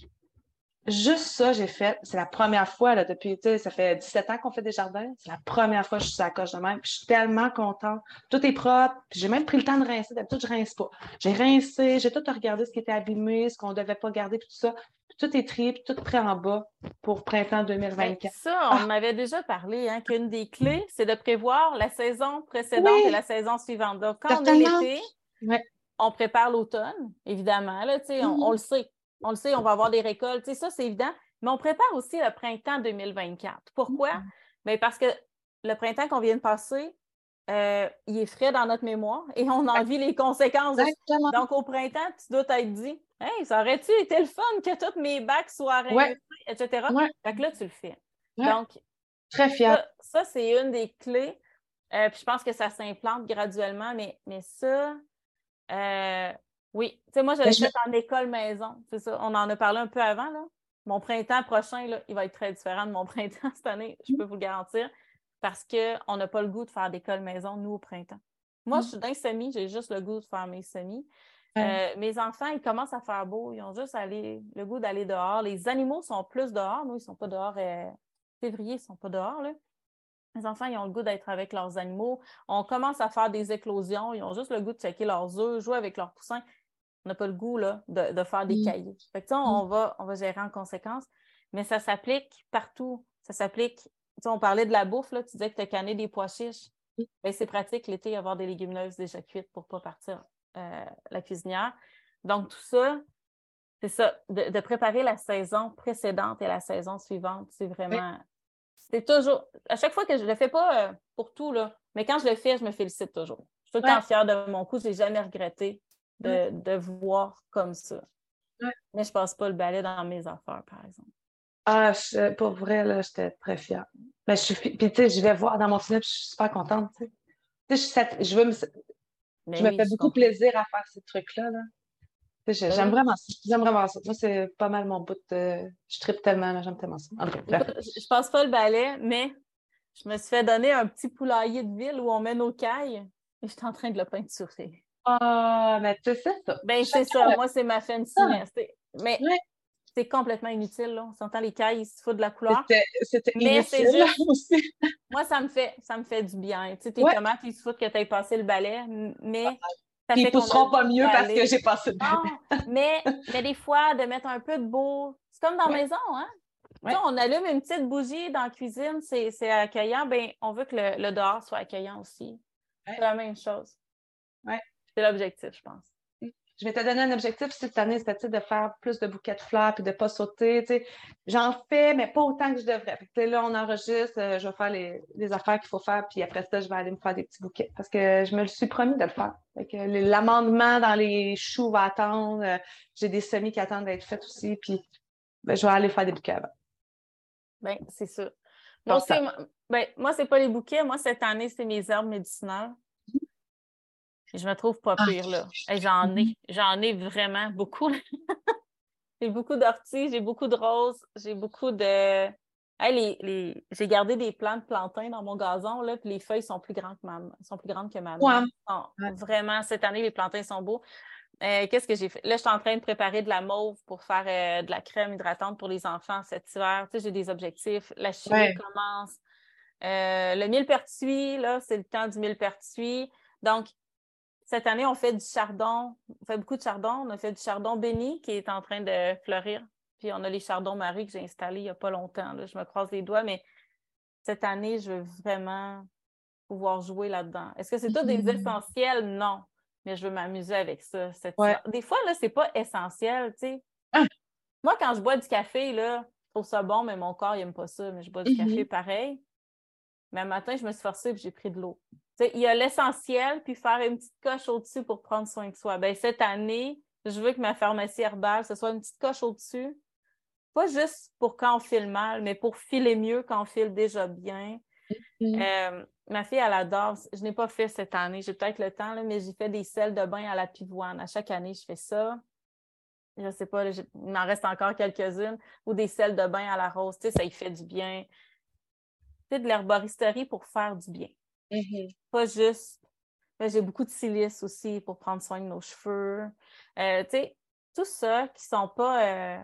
Juste ça, j'ai fait. C'est la première fois, là, depuis, tu sais, ça fait 17 ans qu'on fait des jardins. C'est la première fois que je suis à la coche de même. Puis je suis tellement contente. Tout est propre. J'ai même pris le temps de rincer. D'habitude, je rince pas. J'ai rincé, j'ai tout regardé ce qui était abîmé, ce qu'on devait pas garder, puis tout ça. Puis tout est trié, puis tout prêt en bas pour printemps 2024. Ben, ça, on ah! m'avait déjà parlé, hein, qu'une des clés, c'est de prévoir la saison précédente et la saison suivante. Donc, quand on est l'été, on prépare l'automne, évidemment. Là, on, mm-hmm. on le sait on le sait, on va avoir des récoltes, tu sais, ça, c'est évident. Mais on prépare aussi le printemps 2024. Pourquoi? Mm-hmm. Ben, parce que le printemps qu'on vient de passer, euh, il est frais dans notre mémoire et on en vit les conséquences. Donc, au printemps, tu dois t'être dit Hey, ça aurait-tu été le fun que tous mes bacs soient réussis, etc. Fait que là, tu le fais. Donc, très fier. Ça, c'est une des clés. Euh, puis je pense que ça s'implante graduellement, mais, mais ça, euh, oui. Tu sais, moi, j'avais fait en école maison. C'est ça. On en a parlé un peu avant, là. Mon printemps prochain, là, il va être très différent de mon *laughs* printemps cette année, je peux vous le garantir, parce qu'on n'a pas le goût de faire d'école maison, nous, au printemps. Moi, je suis d'un semi, j'ai juste le goût de faire mes semis. Euh, mes enfants, ils commencent à faire beau, ils ont juste aller, le goût d'aller dehors. Les animaux sont plus dehors. Nous, ils ne sont pas dehors. Euh, février, ils ne sont pas dehors. Là. Les enfants, ils ont le goût d'être avec leurs animaux. On commence à faire des éclosions. Ils ont juste le goût de checker leurs œufs, jouer avec leurs poussins on n'a pas le goût là, de, faire des mm. cahiers. Fait on, mm. va, on va gérer en conséquence, mais ça s'applique partout. Ça s'applique. On parlait de la bouffe, là, tu disais que tu as canné des pois chiches. Ben, c'est pratique l'été avoir des légumineuses déjà cuites pour ne pas partir euh, la cuisinière. Donc, tout ça, c'est ça, de, préparer la saison précédente et la saison suivante, c'est vraiment. C'est toujours. À chaque fois que je ne le fais pas euh, pour tout, là, mais quand je le fais, je me félicite toujours. Je suis tout le temps fière de mon coup, je n'ai jamais regretté de, voir comme ça. Mais je passe pas le balai dans mes affaires, par exemple. Ah, pour vrai, là, j'étais très fière. Mais je suis, puis tu sais, je vais voir dans mon film, je suis super contente, tu sais. Je, veux me, je me fais beaucoup plaisir à faire ces trucs-là, là. J'aime vraiment ça. J'aime vraiment ça. Moi, c'est pas mal mon bout de... Je tripe tellement, j'aime tellement ça. je passe pas le balai, mais je me suis fait donner un petit poulailler de ville où on met nos cailles et je suis en train de le peinturer. Ah, mais tu sais ça. Ben, c'est ça. Moi, c'est ma fancy. Mais c'est complètement inutile. Là. On s'entend les cailles, ils se foutent de la couleur. C'était inutile aussi. *laughs* moi, ça me fait ça me fait du bien. Tu sais, tes tomates, ils se foutent que tu aies passé le balai, mais ça ils ne pousseront pas mieux parce que j'ai passé le balai. mais, mais des fois, de mettre un peu de beau, c'est comme dans la maison, hein? on allume une petite bougie dans la cuisine, c'est accueillant. Ben, on veut que le, le dehors soit accueillant aussi. C'est la même chose. Ouais. C'est l'objectif, je pense. Je vais te donner un objectif cette année, c'était de faire plus de bouquets de fleurs puis de ne pas sauter. J'en fais, mais pas autant que je devrais. là, on enregistre, euh, je vais faire les, affaires qu'il faut faire, puis après ça, je vais aller me faire des petits bouquets parce que je me le suis promis de le faire. L'amendement dans les choux va attendre. Euh, j'ai des semis qui attendent d'être faits aussi, puis ben, je vais aller faire des bouquets avant. Bien, c'est ça. Moi, c'est, ben, moi, c'est pas les bouquets. Moi, cette année, c'est mes herbes médicinales. Je me trouve pas ah. pire, là. j'en ai, j'en ai vraiment beaucoup. *laughs* j'ai beaucoup d'orties, j'ai beaucoup de roses, j'ai beaucoup de. les, J'ai gardé des plants de plantain dans mon gazon, là, puis les feuilles sont plus grandes que ma, sont plus grandes que ma Vraiment, cette année, les plantains sont beaux. Euh, qu'est-ce que j'ai fait? Là, je suis en train de préparer de la mauve pour faire euh, de la crème hydratante pour les enfants cet hiver. Tu sais, j'ai des objectifs. La chimie commence. Euh, le millepertuis, là, c'est le temps du millepertuis. Donc, cette année, on fait du chardon. On fait beaucoup de chardon. On a fait du chardon béni qui est en train de fleurir. Puis on a les chardons maris que j'ai installés il n'y a pas longtemps. Je me croise les doigts, mais cette année, je veux vraiment pouvoir jouer là-dedans. Est-ce que c'est tout des mm-hmm. essentiels? Non. Mais je veux m'amuser avec ça. Des fois, là, c'est pas essentiel, tu sais. Ah! Moi, quand je bois du café, là, je trouve ça bon, mais mon corps, il n'aime pas ça. Mais je bois du café mm-hmm. pareil. Mais un matin, je me suis forcée et j'ai pris de l'eau il y a l'essentiel, puis faire une petite coche au-dessus pour prendre soin de soi. Ben, cette année, je veux que ma pharmacie herbale, ce soit une petite coche au-dessus. Pas juste pour quand on file mal, mais pour filer mieux quand on file déjà bien. Mm-hmm. Euh, ma fille, elle adore. Je n'ai pas fait cette année, j'ai peut-être le temps, mais j'ai fait des sels de bain à la pivoine. À chaque année, je fais ça. Je ne sais pas, il m'en reste encore quelques-unes. Ou des sels de bain à la rose. Tu sais, ça y fait du bien. Tu sais, de l'herboristerie pour faire du bien. Mm-hmm. Pas juste j'ai beaucoup de silice aussi pour prendre soin de nos cheveux. Euh, tu sais, tout ça qui sont pas. Euh,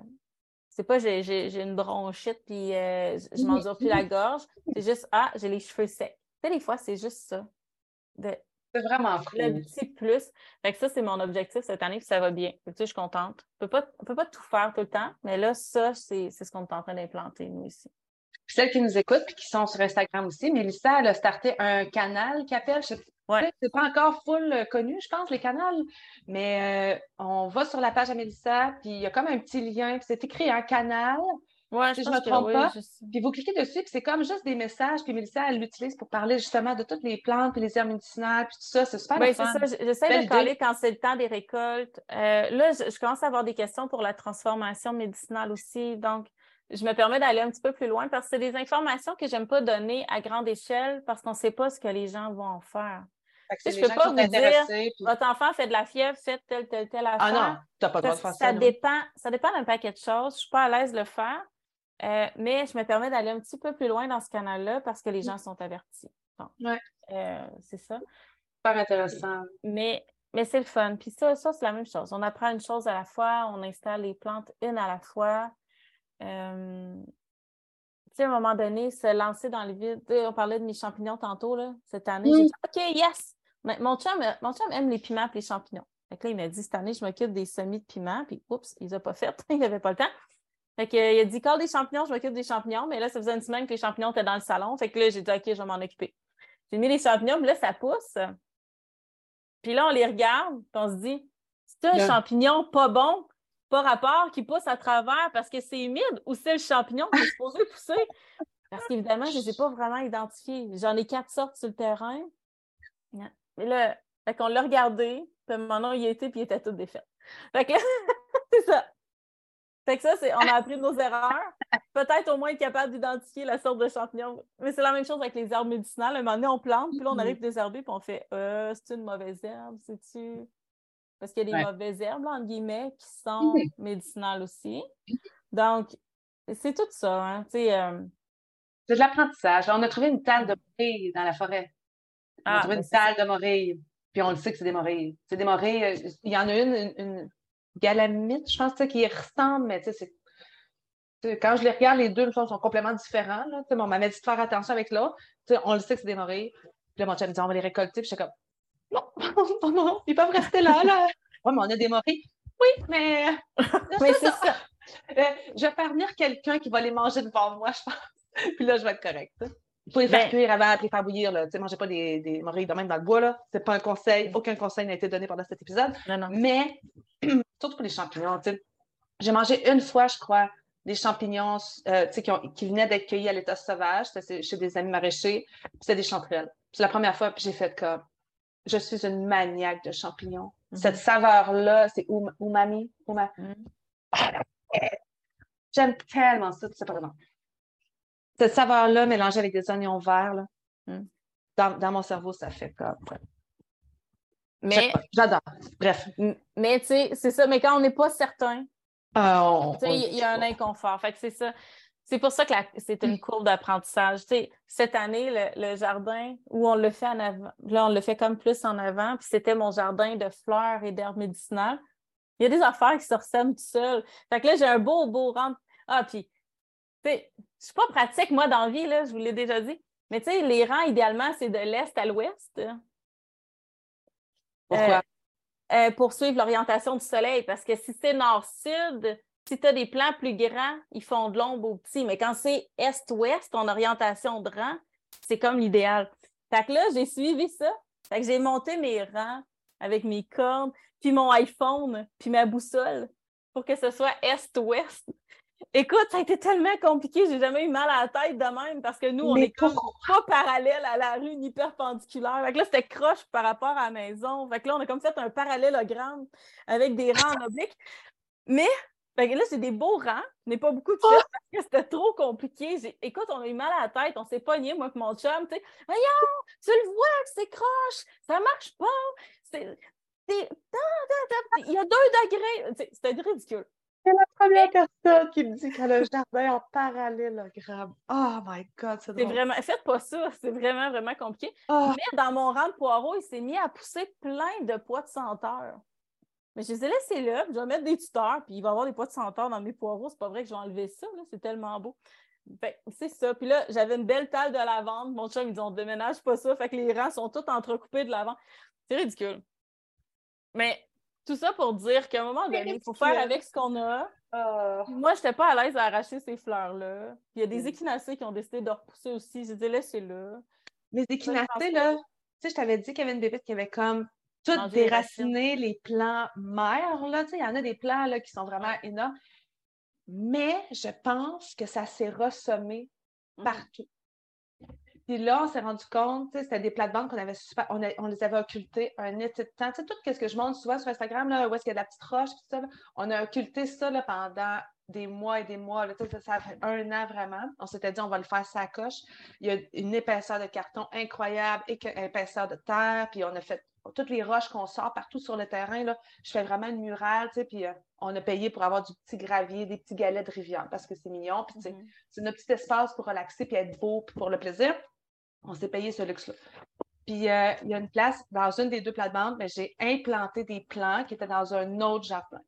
c'est pas j'ai une bronchite puis euh, je m'endure plus la gorge. C'est juste Ah, j'ai les cheveux secs. Tu sais, des fois, c'est juste ça. c'est vraiment cool. Le petit plus. Fait que ça, c'est mon objectif cette année, puis ça va bien. tu sais, je suis contente. On ne peut pas tout faire tout le temps, mais là, ça, c'est ce qu'on est en train d'implanter, nous, ici. Celles qui nous écoutent et qui sont sur Instagram aussi, Mélissa, elle a starté un canal qui appelle, je sais c'est pas encore full euh, connu, je pense, les canals, mais euh, on va sur la page à Mélissa, puis il y a comme un petit lien, puis c'est écrit un canal. Ouais, si je, ne me trompe pas. Puis vous cliquez dessus, puis c'est comme juste des messages, puis Mélissa, elle l'utilise pour parler justement de toutes les plantes, puis les herbes médicinales, puis tout ça. C'est super Oui, c'est ça. J'essaie de parler quand c'est le temps des récoltes. Euh, là, je, commence à avoir des questions pour la transformation médicinale aussi. Donc, je me permets d'aller un petit peu plus loin parce que c'est des informations que j'aime pas donner à grande échelle parce qu'on ne sait pas ce que les gens vont en faire. je ne peux pas vous dire, votre enfant fait de la fièvre, faites telle, telle, telle affaire. Ah non, tu n'as pas le droit de faire ça. Ça dépend, ça dépend d'un paquet de choses. Je ne suis pas à l'aise de le faire, euh, mais je me permets d'aller un petit peu plus loin dans ce canal-là parce que les gens sont avertis. ouais. Euh, c'est ça. Super intéressant. Mais, mais c'est le fun. Puis ça, ça c'est la même chose. On apprend une chose à la fois, on installe les plantes une à la fois. Euh, tu sais, à un moment donné, se lancer dans le vide. on parlait de mes champignons tantôt, là, cette année. J'ai dit, OK, yes! Mais mon chum, mon chum aime les piments et les champignons. Fait que là, il m'a dit, cette année, je m'occupe des semis de piments. Puis, oups, il les a pas fait. *laughs* il n'avait pas le temps. Fait que, il a dit, quand des champignons, je m'occupe des champignons. Mais là, ça faisait une semaine que les champignons étaient dans le salon. Fait que là, j'ai dit, OK, je vais m'en occuper. J'ai mis les champignons, puis là, ça pousse. Puis là, on les regarde, puis on se dit, c'est un champignon pas bon pas rapport qui pousse à travers parce que c'est humide ou c'est le champignon qui est supposé pousser? Parce qu'évidemment, je ne les ai pas vraiment identifiés. J'en ai quatre sortes sur le terrain. Mais là, fait qu'on l'a regardé, puis maintenant il était, puis il était tout défait. Fait que *laughs* c'est ça. Fait que ça, c'est, on a appris nos erreurs. Peut-être au moins être capable d'identifier la sorte de champignon. Mais c'est la même chose avec les herbes médicinales. À un moment donné, on plante, puis là, on arrive désherber, puis on fait euh, c'est une mauvaise herbe, c'est-tu? Parce qu'il y a des mauvaises herbes, entre guillemets, qui sont médicinales aussi. Donc, c'est tout ça. Hein, euh, C'est de l'apprentissage. On a trouvé une talle de morilles dans la forêt. On a ah, trouvé ben, une talle de morilles. Puis on le sait que c'est des morilles. C'est des morilles. Euh, il y en a une, une, galamite, je pense, qui ressemble, mais c'est quand je les regarde, les deux sont complètement différents. Là. on m'avait dit de faire attention avec l'autre. On le sait que c'est des morilles. Puis là, mon chum me dit on va les récolter. Puis je suis comme *laughs* non, non, ils peuvent rester là, là. *laughs* Oui, mais on a des morilles. Oui, mais. *laughs* mais c'est ça. Euh, je vais faire venir quelqu'un qui va les manger devant moi, je pense. Puis là, je vais être correcte. Il faut les faire ben cuire avant, puis les faire bouillir. Tu sais, mangez pas des, des morilles de même dans le bois. là. C'est pas un conseil. Aucun conseil n'a été donné pendant cet épisode. Non, non. Mais, *clears throat* surtout pour les champignons, tu sais. J'ai mangé une fois, je crois, des champignons euh, qui, qui, venaient d'être cueillis à l'état sauvage. C'était chez des amis maraîchers. C'était des chanterelles. C'est la première fois, puis j'ai fait comme je suis une maniaque de champignons. Mm-hmm. Cette saveur-là, c'est umami. umami. Mm. J'aime tellement ça, tout simplement. Cette saveur-là mélangée avec des oignons verts, là, mm. dans, mon cerveau, ça fait comme. Mais. J'adore. Bref. Mais tu sais, c'est ça. Mais quand on n'est pas certain, ah, il y, a un inconfort. Fait que c'est ça. C'est pour ça que c'est une courbe d'apprentissage. cette année, le, jardin où on le fait en avant, là, on le fait comme plus en avant, puis c'était mon jardin de fleurs et d'herbes médicinales. Il y a des affaires qui se ressemblent tout seuls. Fait que là, j'ai un beau, beau rang. Ah, puis, tu sais, je suis pas pratique, moi, dans la vie, là, je vous l'ai déjà dit. Mais tu sais, les rangs, idéalement, c'est de l'est à l'ouest. Pourquoi? Euh, euh, pour suivre l'orientation du soleil. Parce que si c'est nord-sud, si tu as des plants plus grands, ils font de l'ombre aux petits. Mais quand c'est est-ouest, en orientation de rang, c'est comme l'idéal. Fait que là, j'ai suivi ça. Fait que j'ai monté mes rangs avec mes cordes, puis mon iPhone, puis ma boussole pour que ce soit est-ouest. Écoute, ça a été tellement compliqué, j'ai jamais eu mal à la tête de même parce que nous, on est comme pas parallèle à la rue ni perpendiculaire. Fait que là, c'était croche par rapport à la maison. Fait que là, on a comme fait un parallélogramme avec des rangs en oblique. Mais fait que là, j'ai des beaux rangs, mais pas beaucoup de choses oh! parce que c'était trop compliqué. Écoute, on a eu mal à la tête, on s'est pogné, moi et mon chum, tu sais. Voyons, tu le vois que c'est croche, ça marche pas. C'est. Il y a deux degrés. C'était ridicule. C'est la première personne qui me dit qu'elle a un jardin en parallélogramme. Oh my God, c'est C'est vraiment... Faites pas ça, c'est vraiment, vraiment compliqué. Oh, Mais dans mon rang de poireaux, il s'est mis à pousser plein de pois de senteur. Mais je les ai laissés là, puis je vais mettre des tuteurs, puis il va y avoir des pois de senteur dans mes poireaux. C'est pas vrai que je vais enlever ça, là, c'est tellement beau. Fait que c'est ça. Puis là, j'avais une belle table de lavande. Mon chum, ils dit on déménage pas ça. Fait que les rangs sont tous entrecoupés de lavande. C'est ridicule. Mais tout ça pour dire qu'à un moment donné, il faut faire avec ce qu'on a. oh. Moi, je n'étais pas à l'aise à arracher ces fleurs-là. Puis il y a des Mm. échinacées qui ont décidé de repousser aussi. J'ai dit, laissez-le. Les échinacées, là, tu sais, je t'avais dit qu'il y avait une bébête qui avait comme tout Mangé les plants mères, là, il y en a des plants, là, qui sont vraiment énormes. Mais je pense que ça s'est ressommé Mhm. partout. Puis là, on s'est rendu compte, c'était des plates-bandes qu'on avait super, on, a- on les avait occultées un été de temps. Tu sais, tout ce que je montre souvent sur Instagram, là, où est-ce qu'il y a de la petite roche, tout ça, là, on a occulté ça là, pendant des mois et des mois. Là, ça, ça fait un an vraiment. On s'était dit, on va le faire sa coche. Il y a une épaisseur de carton incroyable, et épaisseur de terre, puis on a fait toutes les roches qu'on sort partout sur le terrain. Là, je fais vraiment une murale, tu sais, puis euh, on a payé pour avoir du petit gravier, des petits galets de rivière, parce que c'est mignon, puis Mhm. c'est notre petit espace pour relaxer puis être beau puis pour le plaisir. On s'est payé ce luxe-là. Puis euh, il y a une place dans une des deux plates-bandes, mais j'ai implanté des plants qui étaient dans un autre jardin.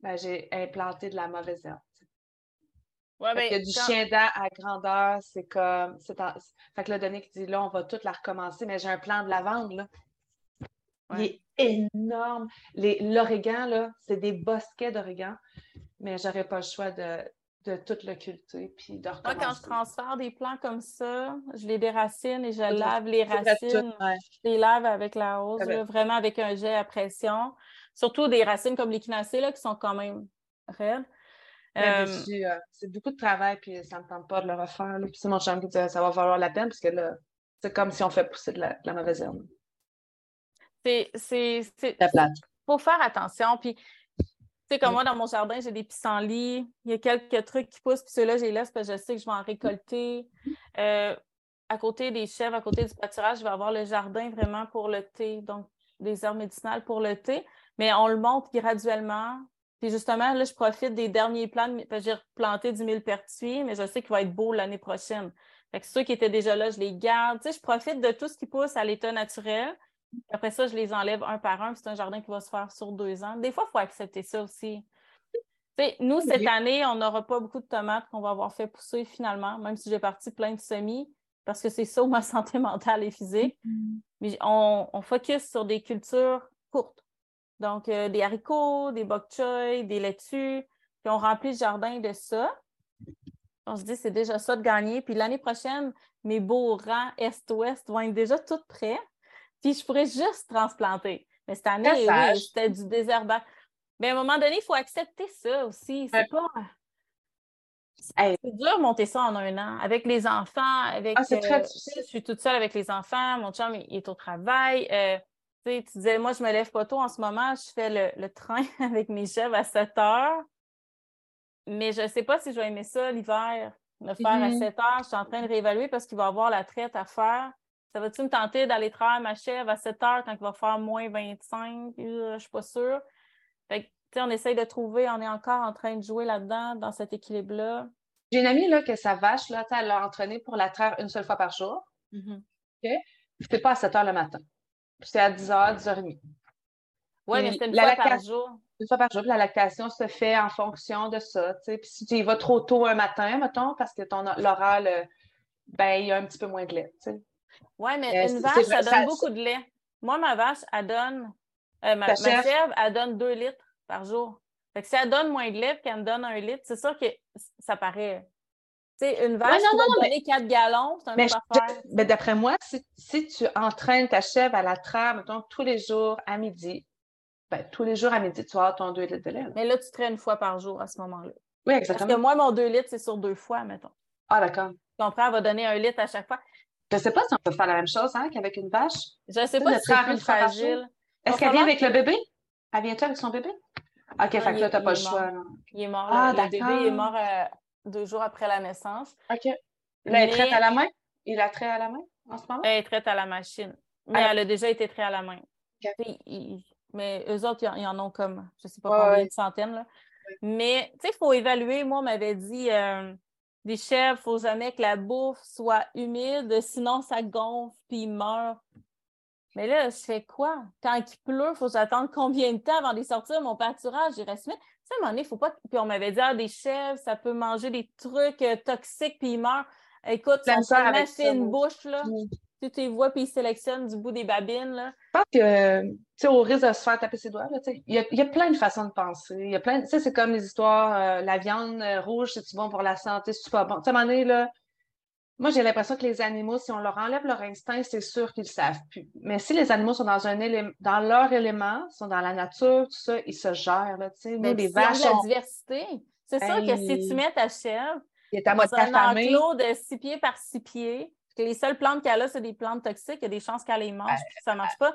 Ben, j'ai implanté de la mauvaise herbe. Ouais, qu'il y a du quand- chien dent à grandeur, c'est comme. c'est en- Fait que là, Donick dit là, on va tout la recommencer, mais j'ai un plan de lavande, là. Ouais. Il est énorme. L'origan, là, c'est des bosquets d'origan, mais j'aurais pas le choix de, de tout le cultiver puis de Moi, recommencer. quand je transfère des plants comme ça, je les déracine et je lave les tout, racines. ouais. Je les lave avec la hausse, là, vraiment avec un jet à pression. Surtout des racines comme l'échinacée, là, qui sont quand même raides. Euh, euh, c'est beaucoup de travail, puis ça me tente pas de le refaire. là. Puis c'est mon chum qui dit ça va valoir la peine, parce que là, c'est comme si on fait pousser de la, de la mauvaise herbe. c'est, c'est, plate. faut faire attention. Puis, tu sais, comme Mm. moi, dans mon jardin, j'ai des pissenlits. Il y a quelques trucs qui poussent, puis ceux-là, je les laisse parce que je sais que je vais en récolter. Euh, à côté des chèvres, à côté du pâturage, je vais avoir le jardin vraiment pour le thé, donc des herbes médicinales pour le thé. Mais on le monte graduellement. Puis justement, là, je profite des derniers de que J'ai replanté du millepertuis, mais je sais qu'il va être beau l'année prochaine. Fait que ceux qui étaient déjà là, je les garde. Tu sais, je profite de tout ce qui pousse à l'état naturel. Après ça, je les enlève un par un. C'est un jardin qui va se faire sur deux ans. Des fois, il faut accepter ça aussi. Tu sais, nous, cette année, on n'aura pas beaucoup de tomates qu'on va avoir fait pousser finalement, même si j'ai parti plein de semis, parce que c'est ça où ma *laughs* santé mentale et physique. Mais on, on focus sur des cultures courtes. Donc, euh, des haricots, des bok choy, des laitues. Puis on remplit le jardin de ça. On se dit, c'est déjà ça de gagner. Puis l'année prochaine, mes beaux rangs Est-Ouest vont être déjà tout prêts. Puis je pourrais juste transplanter. Mais cette année, oui, c'était du désherbage. Mais à un moment donné, il faut accepter ça aussi. C'est Ouais. pas. Hey. C'est dur de monter ça en un an. Avec les enfants, avec. Ah, c'est très euh, difficile. je suis toute seule avec les enfants. Mon chum, il est au travail. Euh, tu sais, tu disais, moi, je me lève pas tôt en ce moment. Je fais le, le train *laughs* avec mes chèvres à 7 heures. Mais je ne sais pas si je vais aimer ça l'hiver, le faire à Mhm. 7 heures. Je suis en train de réévaluer parce qu'il va y avoir la traite à faire. Ça va-tu me tenter d'aller travailler ma chèvre à 7 heures quand il va faire moins 25? Euh, je suis pas sûre. Fait que, on essaye de trouver, on est encore en train de jouer là-dedans, dans cet équilibre-là. J'ai une amie là, que sa vache, là, elle l'a entraînée pour la traire une seule fois par jour. C'est pas à 7 heures le matin. Puis C'est à 10 h, 10 h 30. Oui, mais c'est une la fois par lactation- jour. Une fois par jour, puis la lactation se fait en fonction de ça. Puis si tu y vas trop tôt un matin, mettons, parce que ton l'oral, euh, ben, il y a un petit peu moins de lait. Oui, mais Euh, une vache, ça donne ça- beaucoup de lait. Moi, ma vache, elle donne. euh, ma, chèvre? elle donne 2 litres par jour. Fait que si elle donne moins de lait qu'elle me donne un litre, c'est sûr que ça paraît. Tu sais, une vache non, qui va non, te mais- donner 4 gallons, c'est un Mais je- d'après moi, si, si tu entraînes ta chèvre à la traire, mettons, tous les jours à midi, ben, tous les jours à midi, tu vas avoir ton 2 litres de lait. là. Mais là, tu traînes une fois par jour à ce moment-là. Oui, Parce exactement. que moi, mon 2 litres, c'est sur deux fois, mettons. Ah, d'accord. Tu comprends? Elle va donner un litre à chaque fois. Je sais pas si on peut faire la même chose hein, qu'avec une vache. Je ne sais Tu pas si c'est plus fragile. Est-ce qu'elle vient avec le bébé? Elle vient-tu avec son bébé? OK, fait Non, que il là, est- t'as pas le il est choix. là. Il est mort. Ah, le, le bébé est mort euh, deux jours après la naissance. OK. Là, elle Mais- traite à la main? Il la traite à la main en ce moment? Elle est traite à la machine. Mais Ah. elle a déjà été traite à la main. Il- mais eux autres, ils en ont comme, je ne sais pas combien de centaines. Là. Mais, tu sais, il faut évaluer. Moi, on m'avait dit, euh, des chèvres, il ne faut jamais que la bouffe soit humide, sinon ça gonfle puis ils meurent. Mais là, je fais quoi? Quand il pleut, il faut attendre combien de temps avant de sortir? Mon pâturage, il reste. Tu sais, à un moment donné, il faut pas. Puis on m'avait dit, ah, des chèvres, ça peut manger des trucs euh, toxiques puis ils meurent. Écoute, ça me fait une bouche, là. Tu les vois puis ils sélectionnent du bout des babines. Là. Je pense que, tu sais, au risque de se faire taper ses doigts, il y a, y a, plein de façons de penser. Il y a plein, tu sais, c'est comme les histoires, euh, la viande euh, rouge, c'est-tu bon pour la santé, c'est-tu pas bon? Tu sais, à un moment donné, là, moi, j'ai l'impression que les animaux, si on leur enlève leur instinct, c'est sûr qu'ils ne savent plus. Mais si les animaux sont dans, un dans leur élément, sont dans la nature, tout ça, ils se gèrent. Là, sais. Nous, les vaches. la diversité. C'est sûr que si tu mets ta chèvre dans un enclos de six pieds par six pieds, les seules plantes qu'elle a, c'est des plantes toxiques. Il y a des chances qu'elle les mange, puis ça ne marche pas.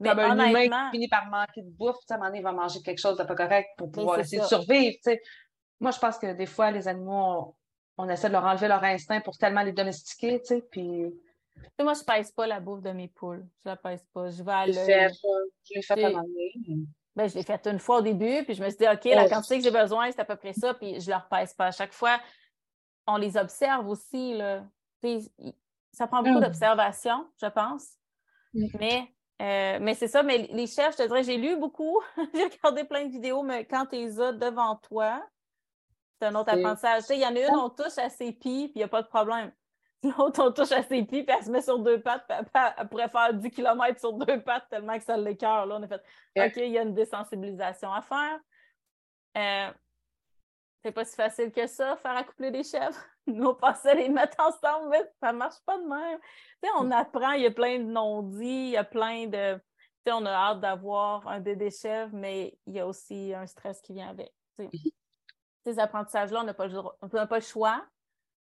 Mais honnêtement... un humain qui finit par manquer de bouffe, à un moment donné, il va manger quelque chose de pas correct pour pouvoir essayer de survivre. Moi, je pense que des fois, les animaux, on, essaie de leur enlever leur instinct pour tellement les domestiquer, tu sais, puis... Moi, je ne pèse pas la bouffe de mes poules. Je la pèse pas. Je vais à l'œil. Je l'ai fait moment Ben, je l'ai fait une fois au début, puis je me suis dit, OK, la quantité que j'ai besoin, c'est à peu près ça, puis je ne leur pèse pas. À chaque fois, on les observe aussi. Là ça prend beaucoup mm. d'observation, je pense. Mm. Mais, euh, mais c'est ça, mais les chefs, je te dirais, j'ai lu beaucoup, *laughs* j'ai regardé plein de vidéos, mais quand tu les as devant toi, c'est un autre apprentissage. Il y en a une, on touche à ses pieds, puis il n'y a pas de problème. *laughs* L'autre, on touche à ses pieds, puis elle se met sur deux pattes, puis elle, pourrait faire 10 km sur deux pattes tellement que ça l'écœure. Là, on a fait OK, il y a une désensibilisation à faire. Euh, c'est pas si facile que ça, faire accoupler des chèvres. *laughs* Nous, on pensait les mettre ensemble, mais ça marche pas de même. On apprend, il y a plein de non-dits, il y a plein de. Tu sais, on a hâte d'avoir un bébé chèvre, mais il y a aussi un stress qui vient avec. Ces apprentissages-là, on n'a pas, pas, le choix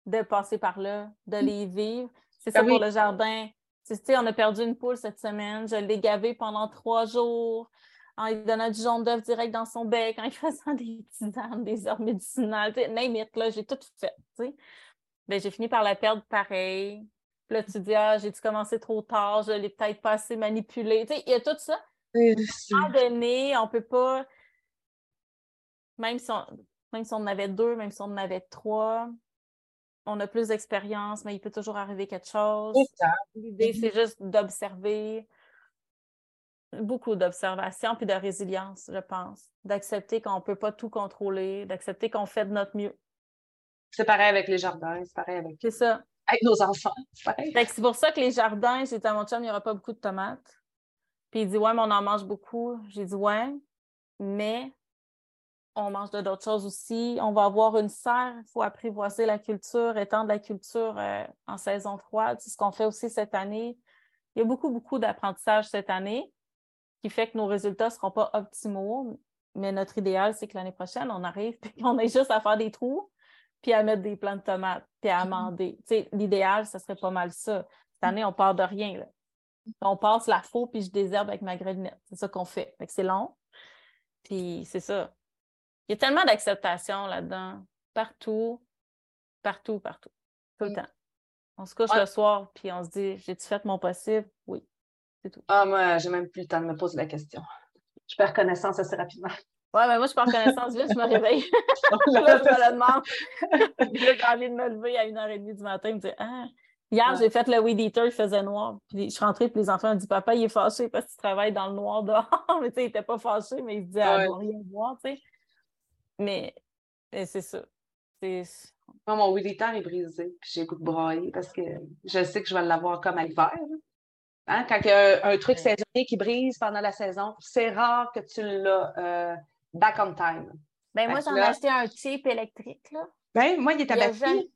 de passer par là, de les vivre. C'est ça ben pour le jardin. Tu sais, on a perdu une poule cette semaine. Je l'ai gavée pendant trois jours en lui donnant du jaune d'œuf direct dans son bec, en lui *laughs* faisant des tisanes, des heures médicinales, name it, là, j'ai tout fait, ben, j'ai fini par la perdre pareil. Puis là, tu dis, ah, j'ai-tu commencé trop tard, je l'ai peut-être pas assez manipulé. il y a tout ça. À un moment donné, on peut pas, même si, on, même si on en avait deux, même si on en avait trois, on a plus d'expérience, mais il peut toujours arriver quelque chose. L'idée, c'est juste d'observer, beaucoup d'observation puis de résilience, je pense. D'accepter qu'on ne peut pas tout contrôler, d'accepter qu'on fait de notre mieux. C'est pareil avec les jardins, c'est pareil avec, c'est ça. avec nos enfants. C'est pour ça que les jardins, j'ai dit à mon chum, il n'y aura pas beaucoup de tomates. Puis il dit, ouais, mais on en mange beaucoup. J'ai dit, ouais, mais on mange de d'autres choses aussi. On va avoir une serre, il faut apprivoiser la culture, étendre la culture euh, en saison froide. C'est ce qu'on fait aussi cette année. Il y a beaucoup, beaucoup d'apprentissage cette année qui fait que nos résultats ne seront pas optimaux. Mais notre idéal, c'est que l'année prochaine, on arrive et qu'on ait juste à faire des trous, puis à mettre des plants de tomates, puis à mm-hmm. amender. L'idéal, ce serait pas mal ça. Cette année, on part de rien. On passe la faux, puis je désherbe avec ma grainette. C'est ça qu'on fait. c'est long. Puis c'est ça. Il y a tellement d'acceptation là-dedans. Partout, partout, partout. Tout le mm. temps. On se couche le soir, puis on se dit J'ai-tu fait mon possible? Oui. Ah, moi, j'ai même plus le temps de me poser la question. Je perds connaissance assez rapidement. Ouais, mais moi, je perds connaissance vite, je me réveille. *laughs* là, je me le demande. *laughs* J'ai envie de me lever à 1h30 du matin, me dire Ah, hier, j'ai fait le weed eater, il faisait noir. Puis je suis rentrée, puis les enfants ont dit Papa, il est fâché parce qu'il travaille dans le noir dehors. *laughs* mais tu sais, il n'était pas fâché, mais il se disait Ah, rien voir, tu sais. Mais, c'est ça. Moi, mon weed eater est brisé, puis j'ai le goût de brailler parce que je sais que je vais l'avoir comme à l'hiver. Hein, quand il y a un, truc saisonnier qui brise pendant la saison, c'est rare que tu l'as euh, back on time. Ben, moi, j'en ai acheté un cheap électrique. Là. Ben, moi, il est à batterie.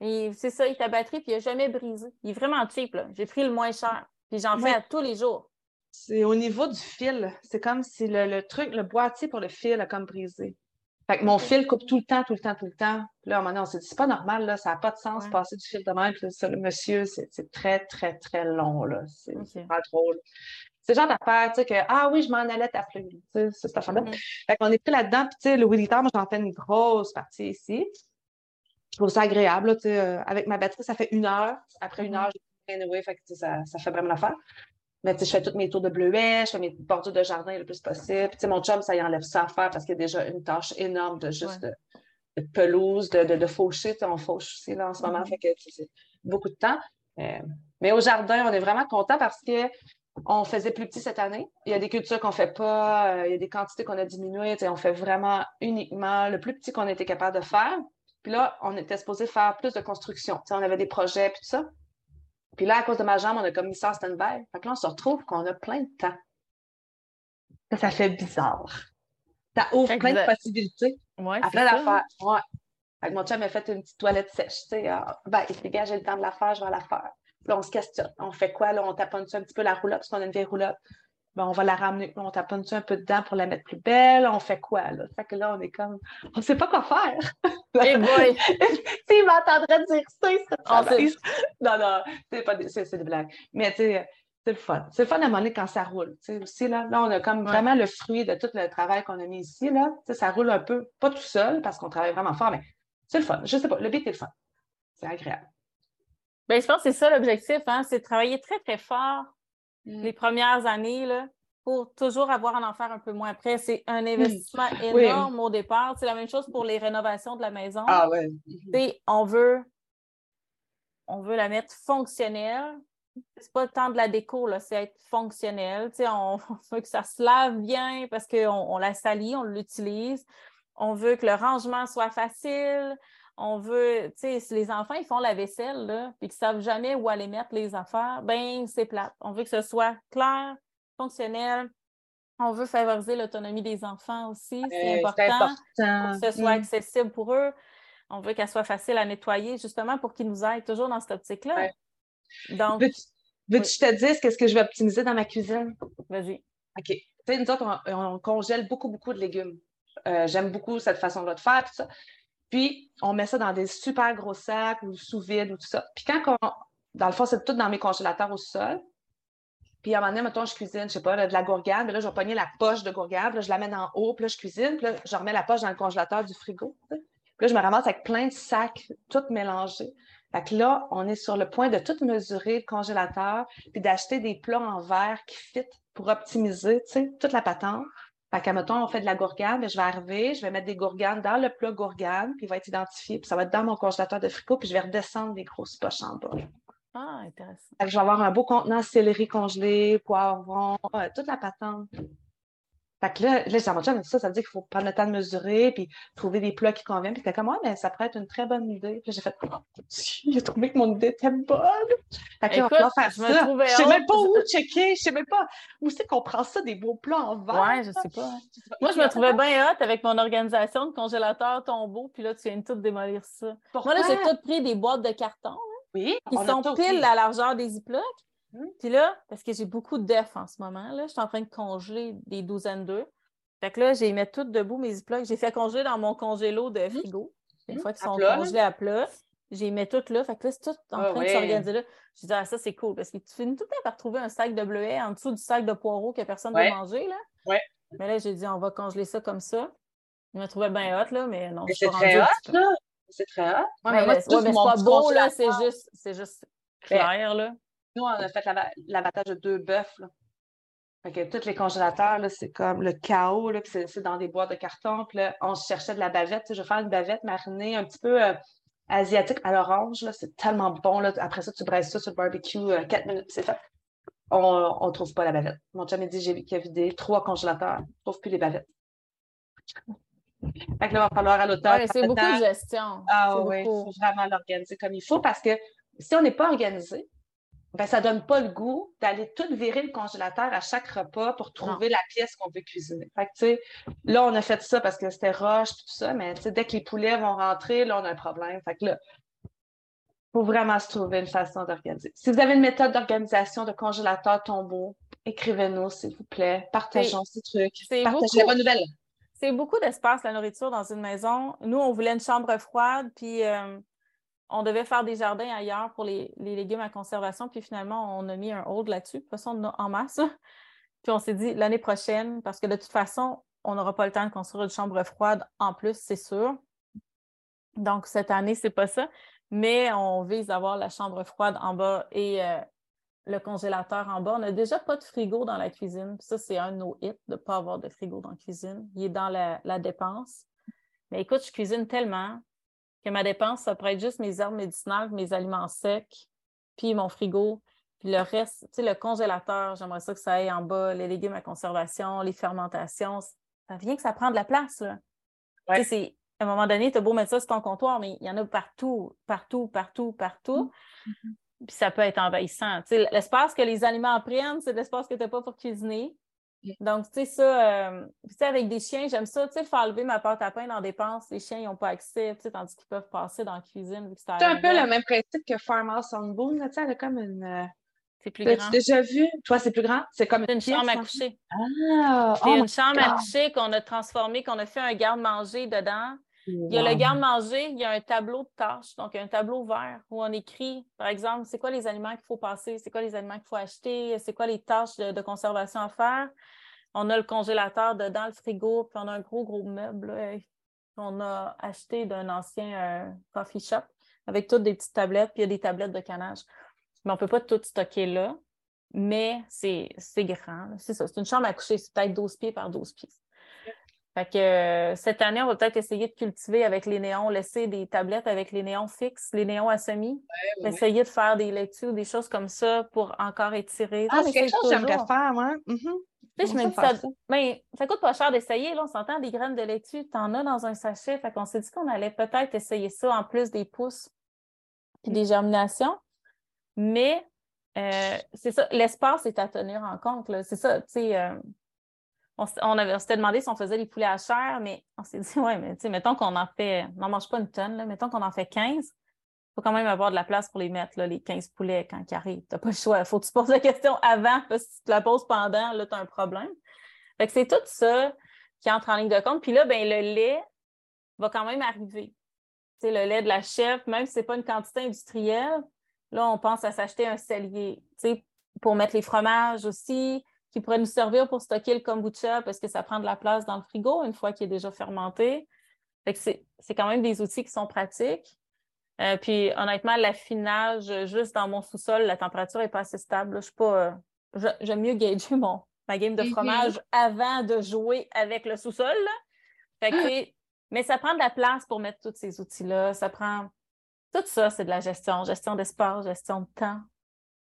C'est ça, il est à batterie, puis il n'a jamais brisé. Il est vraiment cheap. J'ai pris le moins cher. Puis j'en fais à tous les jours. C'est au niveau du fil. C'est comme si le, le, truc, le boîtier pour le fil a comme brisé. Fait que mon fil coupe tout le temps, tout le temps, tout le temps. Puis là, à un moment donné, on s'est dit, c'est pas normal, là, ça n'a pas de sens de passer du fil de même. Puis ça, le monsieur, c'est très, très, très long, là. C'est pas drôle. C'est le genre d'affaire, tu sais, que, ah oui, je m'en allais t'appeler, tu sais, c'est cette affaire-là. Mm-hmm. Fait qu'on est pris là-dedans, puis tu sais, le Williter, moi, j'en fais une grosse partie ici. Je trouve ça agréable, tu sais, euh, avec ma batterie, ça fait une heure. Après une mm-hmm. heure, j'ai anyway, fait que ça, ça fait vraiment l'affaire. Mais je fais tous mes tours de bleuets, je fais mes bordures de jardin le plus possible. Puis, mon chum, ça y enlève ça à faire parce qu'il y a déjà une tâche énorme de juste de, pelouse, de, de, faucher. On fauche aussi là, en ce moment, mm-hmm. fait que c'est beaucoup de temps. Euh, mais au jardin, on est vraiment content parce que on faisait plus petit cette année. Il y a des cultures qu'on ne fait pas, euh, il y a des quantités qu'on a diminuées. On fait vraiment uniquement le plus petit qu'on était capable de faire. Puis là, on était supposé faire plus de construction. on avait des projets et tout ça. Puis là, à cause de ma jambe, on a comme mis ça en stand-by. Fait que là, on se retrouve qu'on a plein de temps. Ça, fait bizarre. Ça ouvre plein de possibilités. Ouais, à plein d'affaires. Ouais. Fait que mon chum m'a fait une petite toilette sèche. Tu sais, ah, ben, il se dégage, j'ai le temps de la faire, je vais la faire. Là, on se questionne. On fait quoi? Là, on taponne un petit peu la roulotte parce qu'on a une vieille roulotte. Ben, on va la ramener. On taponne un peu dedans pour la mettre plus belle? On fait quoi? Là? Fait que là, on est comme, on ne sait pas quoi faire. *laughs* Eh boy! *laughs* S'il m'entendrait dire ça, il serait *laughs* Non, non, c'est pas des, c'est, des blagues. Mais tu sais, c'est le fun. C'est le fun à un quand ça roule. Aussi, là, là, on a comme vraiment le fruit de tout le travail qu'on a mis ici. Là. ça roule un peu, pas tout seul parce qu'on travaille vraiment fort, mais c'est le fun. Je sais pas, le beat est le fun. C'est agréable. Bien, je pense que c'est ça l'objectif, hein? c'est de travailler très, très fort mm. les premières années là, pour toujours avoir un en faire un peu moins après. C'est un investissement énorme au départ. C'est la même chose pour les rénovations de la maison. Ah ouais. On veut, on veut la mettre fonctionnelle. C'est pas tant de la déco, c'est être fonctionnel. On, *laughs* on, veut que ça se lave bien parce qu'on on la salit, on l'utilise. On veut que le rangement soit facile on veut, tu sais, si les enfants, ils font la vaisselle, là, puis qu'ils ne savent jamais où aller mettre les affaires, ben c'est plate. On veut que ce soit clair, fonctionnel. On veut favoriser l'autonomie des enfants aussi. C'est important, que ce soit mm. accessible pour eux. On veut qu'elle soit facile à nettoyer, justement, pour qu'ils nous aident toujours dans cette optique-là. Donc. Veux-tu que je te dise qu'est-ce que je vais optimiser dans ma cuisine? Vas-y. OK. Tu sais, nous autres, on, congèle beaucoup, beaucoup de légumes. Euh, j'aime beaucoup cette façon-là de faire, tout ça. Puis, on met ça dans des super gros sacs ou sous vide ou tout ça. Puis, quand on, dans le fond, c'est tout dans mes congélateurs au sol. Puis, à un moment donné, mettons, je cuisine, je sais pas, de la gourgane. Puis là, je vais pogner la poche de gourgane. Là, je la mets en haut. Puis là, je cuisine. Puis là, je remets la poche dans le congélateur du frigo. Puis là, je me ramasse avec plein de sacs, tout mélangés. Fait que là, on est sur le point de tout mesurer le congélateur, puis d'acheter des plats en verre qui fit pour optimiser, tu sais, toute la patente. Fait qu'à mettons, on fait de la gourgane, mais je vais arriver, je vais mettre des gourganes dans le plat gourgane, puis il va être identifié, puis ça va être dans mon congélateur de frigo, puis je vais redescendre des grosses poches en bas. Ah, intéressant. Fait que je vais avoir un beau contenant céleri congelé, poivron, euh, toute la patente. Fait que là, là j'ai ça, ça veut dire qu'il faut prendre le temps de mesurer, puis trouver des plats qui conviennent. Puis t'es comme, mais ça pourrait être une très bonne idée. Puis j'ai fait, oh, *laughs* j'ai trouvé que mon idée était bonne. Fait que là, on va faire je ça. Je sais même pas où checker, je sais même pas où c'est qu'on prend ça, des beaux plats en verre. Ouais, je sais pas. Moi, je me trouvais bien hot avec mon organisation de congélateur tombeau, puis là, tu viens de tout démolir ça. Moi, là, j'ai tout pris des boîtes de carton. oui. Qui sont pile à la largeur des ziplocs. Mmh. Puis là, parce que j'ai beaucoup d'œufs en ce moment, là, je suis en train de congeler des douzaines d'œufs. Fait que là, j'ai mis tout debout mes ziplocs. J'ai fait congeler dans mon congélo de mmh. frigo. Une mmh. fois qu'ils sont congelés à plat, j'ai mis tout là. Fait que là, c'est tout en ah train de s'organiser là. Je dis, ah, ça, c'est cool parce que tu finis tout le temps par trouver un sac de bleuets en dessous du sac de poireaux que personne ne veut manger. Là. Ouais. Mais là, j'ai dit, on va congeler ça comme ça. Je me trouvais bien hot, là, mais non. Mais c'est très hot, là. C'est très hot. Ouais, mais, c'est pas beau, là. C'est juste, c'est juste clair, là. Nous, on a fait l'abattage de deux bœufs. Fait que tous les congélateurs, c'est comme le chaos, c'est dans des boîtes de carton. Puis là, on cherchait de la bavette. Je vais faire une bavette marinée un petit peu euh, asiatique à l'orange. C'est tellement bon. Là. Après ça, tu braises ça sur le barbecue, euh, quatre minutes, c'est fait. On ne trouve pas la bavette. Mon chum m'a dit qu'il a vidé trois congélateurs. On ne trouve plus les bavettes. Fait que là, il va falloir à l'automne. c'est beaucoup de gestion. Ah oui, il faut vraiment l'organiser comme il faut parce que si on n'est pas organisé, ben, ça donne pas le goût d'aller tout virer le congélateur à chaque repas pour trouver la pièce qu'on veut cuisiner. Fait là, on a fait ça parce que c'était roche, tout ça, mais dès que les poulets vont rentrer, là, on a un problème. Fait que là, faut vraiment se trouver une façon d'organiser. Si vous avez une méthode d'organisation de congélateur tombeau, écrivez-nous, s'il vous plaît. Partageons ces trucs. Partagez la bonne nouvelle. C'est beaucoup d'espace, la nourriture, dans une maison. Nous, on voulait une chambre froide, puis euh, on devait faire des jardins ailleurs pour les, légumes à conservation, puis finalement, on a mis un hold là-dessus. De toute façon, en masse. Puis on s'est dit l'année prochaine, parce que de toute façon, on n'aura pas le temps de construire une chambre froide en plus, c'est sûr. Donc, cette année, c'est pas ça. Mais on vise avoir la chambre froide en bas et euh, le congélateur en bas. On n'a déjà pas de frigo dans la cuisine. ça, c'est un de nos hits de ne pas avoir de frigo dans la cuisine. Il est dans la, dépense. Mais écoute, je cuisine tellement que ma dépense, ça pourrait être juste mes herbes médicinales, mes aliments secs, puis mon frigo. Puis le reste, tu sais, le congélateur, j'aimerais ça que ça aille en bas, les légumes à conservation, les fermentations. Ça vient que ça prend de la place. Là. à un moment donné, tu as beau mettre ça sur ton comptoir, mais il y en a partout, partout, partout, partout. Mm-hmm puis ça peut être envahissant. l'espace que les aliments prennent, c'est l'espace que tu n'as pas pour cuisiner. Donc, tu sais, ça, euh, avec des chiens, j'aime ça, tu sais, faire lever ma pâte à pain dans des dépenses, les chiens, ils n'ont pas accès, tu sais, tandis qu'ils peuvent passer dans la cuisine. C'est un peu le même principe que Farmhouse on Boone, tu sais, elle a comme une. Euh, c'est plus grand. Tu déjà vu? Toi, c'est plus grand? C'est comme une, chambre à coucher. Ah! C'est oh une chambre à coucher qu'on a transformée, qu'on a fait un garde-manger dedans. Il y a le garde-manger, il y a un tableau de tâches, donc un tableau vert où on écrit, par exemple, c'est quoi les aliments qu'il faut passer, c'est quoi les aliments qu'il faut acheter, c'est quoi les tâches de, conservation à faire. On a le congélateur dedans, le frigo, puis on a un gros, gros meuble qu'on a acheté d'un ancien euh, coffee shop avec toutes des petites tablettes, puis il y a des tablettes de canage. Mais on ne peut pas tout stocker là, mais c'est grand. C'est ça, c'est une chambre à coucher, c'est peut-être 12 pieds par 12 pieds. Fait que euh, cette année, on va peut-être essayer de cultiver avec les néons, laisser des tablettes avec les néons fixes, les néons à semis. essayer de faire des lectures, des choses comme ça pour encore étirer. Ah, c'est quelque chose que j'aimerais faire, moi. Mm-hmm. je me dis, ça, mais ça coûte pas cher d'essayer. Là, on s'entend des graines de laitue, tu en as dans un sachet. Fait qu'on s'est dit qu'on allait peut-être essayer ça en plus des pousses et des germinations. Mais euh, c'est ça, l'espace est à tenir en compte. C'est ça, tu sais. Euh, on, avait, s'était demandé si on faisait les poulets à chair, mais on s'est dit, *laughs* ouais, mais tu sais, mettons qu'on en fait, on n'en mange pas une tonne, là, mettons qu'on en fait 15, il faut quand même avoir de la place pour les mettre, là, les 15 poulets quand ils arrivent. Tu n'as pas le choix. Il faut que tu poses la question avant, parce que si tu te la poses pendant, là, tu as un problème. Fait que c'est tout ça qui entre en ligne de compte. Puis là, ben, le lait va quand même arriver. Tu sais, le lait de la chef, même si ce n'est pas une quantité industrielle, là, on pense à s'acheter un cellier, pour mettre les fromages aussi, qui pourrait nous servir pour stocker le kombucha parce que ça prend de la place dans le frigo une fois qu'il est déjà fermenté. c'est quand même des outils qui sont pratiques. Euh, puis honnêtement, l'affinage, juste dans mon sous-sol, la température n'est pas assez stable. Je suis pas. Euh, j'aime mieux gager mon, ma game de mm-hmm. fromage avant de jouer avec le sous-sol. *gasps* mais ça prend de la place pour mettre tous ces outils-là. Ça prend. Tout ça, c'est de la gestion, gestion d'espace, gestion de temps.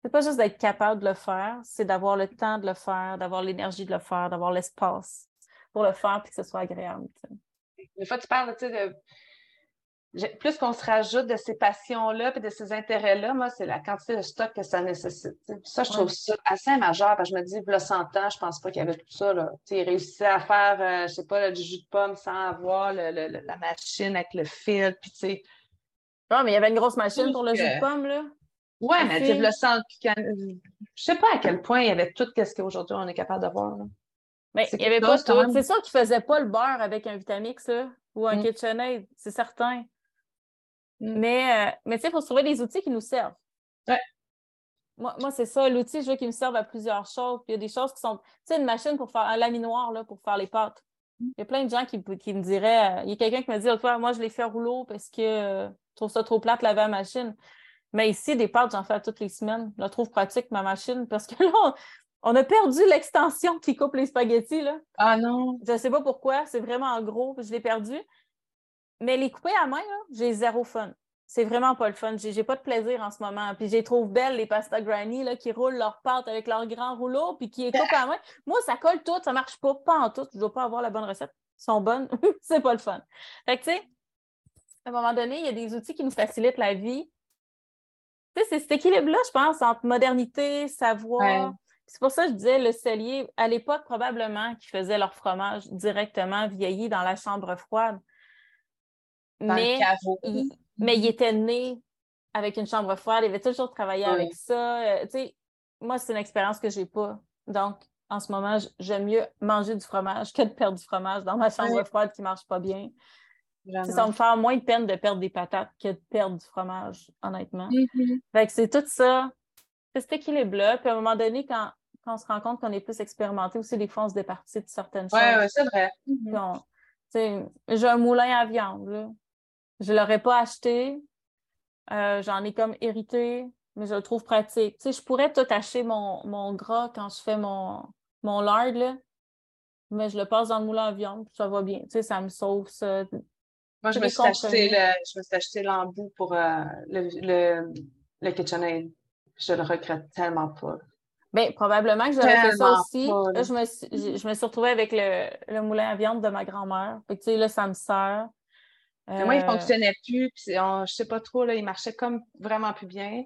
C'est pas juste d'être capable de le faire, c'est d'avoir le temps de le faire, d'avoir l'énergie de le faire, d'avoir l'espace pour le faire puis que ce soit agréable. Des fois, tu parles, de plus qu'on se rajoute de ces passions-là et de ces intérêts-là, moi, c'est la quantité de stock que ça nécessite. Ça, je trouve ça assez majeur parce que je me dis, là, 100 ans, je pense pas qu'il y avait tout ça. Là. Il réussissait à faire, euh, je sais pas, du jus de pomme sans avoir la machine avec le fil. Puis, tu sais. Non, mais il y avait une grosse machine pour le jus de pomme, là. Oui, mais tu le sens. Je sais pas à quel point il y avait tout ce qu'aujourd'hui on est capable de voir. Mais il n'y avait pas tout. C'est sûr qu'ils ne faisaient pas le beurre avec un Vitamix ou un mm. KitchenAid, c'est certain. Mm. Mais, euh, mais tu sais, il faut trouver des outils qui nous servent. Ouais. Moi, moi c'est ça, l'outil, je veux qu'il me serve à plusieurs choses. Puis il y a des choses qui sont. Tu sais, une machine pour faire un laminoir là, pour faire les pâtes. Mm. Il y a plein de gens qui, qui me diraient. Euh, il y a quelqu'un qui me dit fois, moi, je les fais rouleau parce que euh, je trouve ça trop plate laver la machine. Mais ici, des pâtes, j'en fais toutes les semaines. Je la trouve pratique, ma machine, parce que là, on a perdu l'extension qui coupe les spaghettis. Là. Ah non! Je ne sais pas pourquoi, c'est vraiment gros, je l'ai perdu. Mais les couper à main, j'ai zéro fun. C'est vraiment pas le fun. J'ai pas de plaisir en ce moment. Puis j'ai trouve belles les pasta granny là, qui roulent leurs pâtes avec leur grand rouleau puis qui les coupent à main. Moi, ça colle tout, ça marche pas, pas en tout. Je dois pas avoir la bonne recette. Elles sont bonnes. *laughs* c'est pas le fun. Fait que tu sais, à un moment donné, il y a des outils qui nous facilitent la vie c'est cet équilibre-là, je pense, entre modernité, savoir. C'est pour ça que je disais le cellier, à l'époque, probablement, qui faisaient leur fromage directement vieilli dans la chambre froide. mais, il, mais il était né avec une chambre froide, il avait toujours travaillé avec ça. Euh, moi, c'est une expérience que je n'ai pas. Donc, en ce moment, j'aime mieux manger du fromage que de perdre du fromage dans ma chambre froide qui ne marche pas bien. Ça va me faire moins de peine de perdre des patates que de perdre du fromage, honnêtement. Mm-hmm. c'est tout ça. C'est cet équilibre-là. Puis à un moment donné, quand, on se rend compte qu'on est plus expérimenté aussi, des fois, on se départit de certaines choses. Oui, c'est vrai. Mm-hmm. J'ai un moulin à viande. Je ne l'aurais pas acheté. Euh, j'en ai comme hérité. mais je le trouve pratique. Je pourrais tout acheter mon, mon gras quand je fais mon, mon lard, là, mais je le passe dans le moulin à viande, ça va bien. Ça me sauve ça. Moi, je me, suis acheté le, je me suis acheté l'embout pour euh, le, le, le KitchenAid. Je le regrette tellement pas. Bien, probablement que j'aurais fait ça aussi. là, je, me suis, je me suis retrouvée avec le, le moulin à viande de ma grand-mère. tu sais, là, ça me sert. Moi, il ne euh, fonctionnait plus. Puis on, je sais pas trop, là, il marchait comme vraiment plus bien.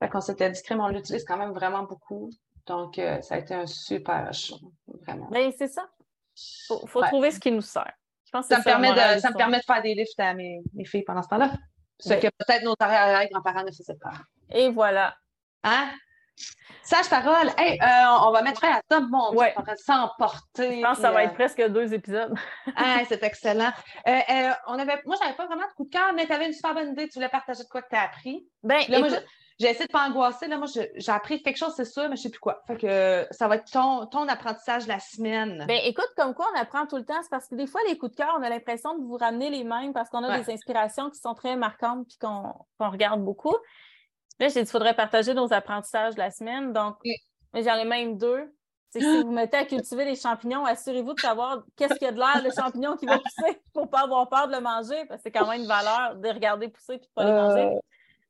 Fait qu'on s'était dit, on l'utilise quand même vraiment beaucoup. Donc, euh, ça a été un super choix, vraiment. Bien, c'est ça. Il faut, trouver ce qui nous sert. Pense ça, me permet de, ça me permet de faire des lifts à mes, mes filles pendant ce temps-là. Ce que peut-être nos arrière-grands-parents ne faisaient pas. Et voilà. Hein? Sage parole, hey, euh, on va mettre à top, mon Dieu, ouais. s'emporter. Je pense que ça va être presque deux épisodes. *laughs* ah, c'est excellent. Euh, on avait, moi, j'avais pas vraiment de coup de cœur, mais tu avais une super bonne idée. Tu voulais partager de quoi que tu as appris? Ben, j'ai essayé de pas angoisser. Là, moi, j'ai appris quelque chose, c'est sûr, mais je sais plus quoi. Fait que ça va être ton, ton apprentissage de la semaine. Ben, écoute, comme quoi on apprend tout le temps, c'est parce que des fois, les coups de cœur, on a l'impression de vous ramener les mêmes parce qu'on a des inspirations qui sont très marquantes puis qu'on regarde beaucoup. Là, j'ai dit, il faudrait partager nos apprentissages de la semaine. Donc, j'en ai même deux. C'est que si vous mettez à cultiver des champignons, assurez-vous de savoir qu'est-ce qu'il y a de l'air, le champignon qui va *laughs* pousser pour ne pas avoir peur de le manger, parce que c'est quand même une valeur de regarder pousser et de ne pas les manger.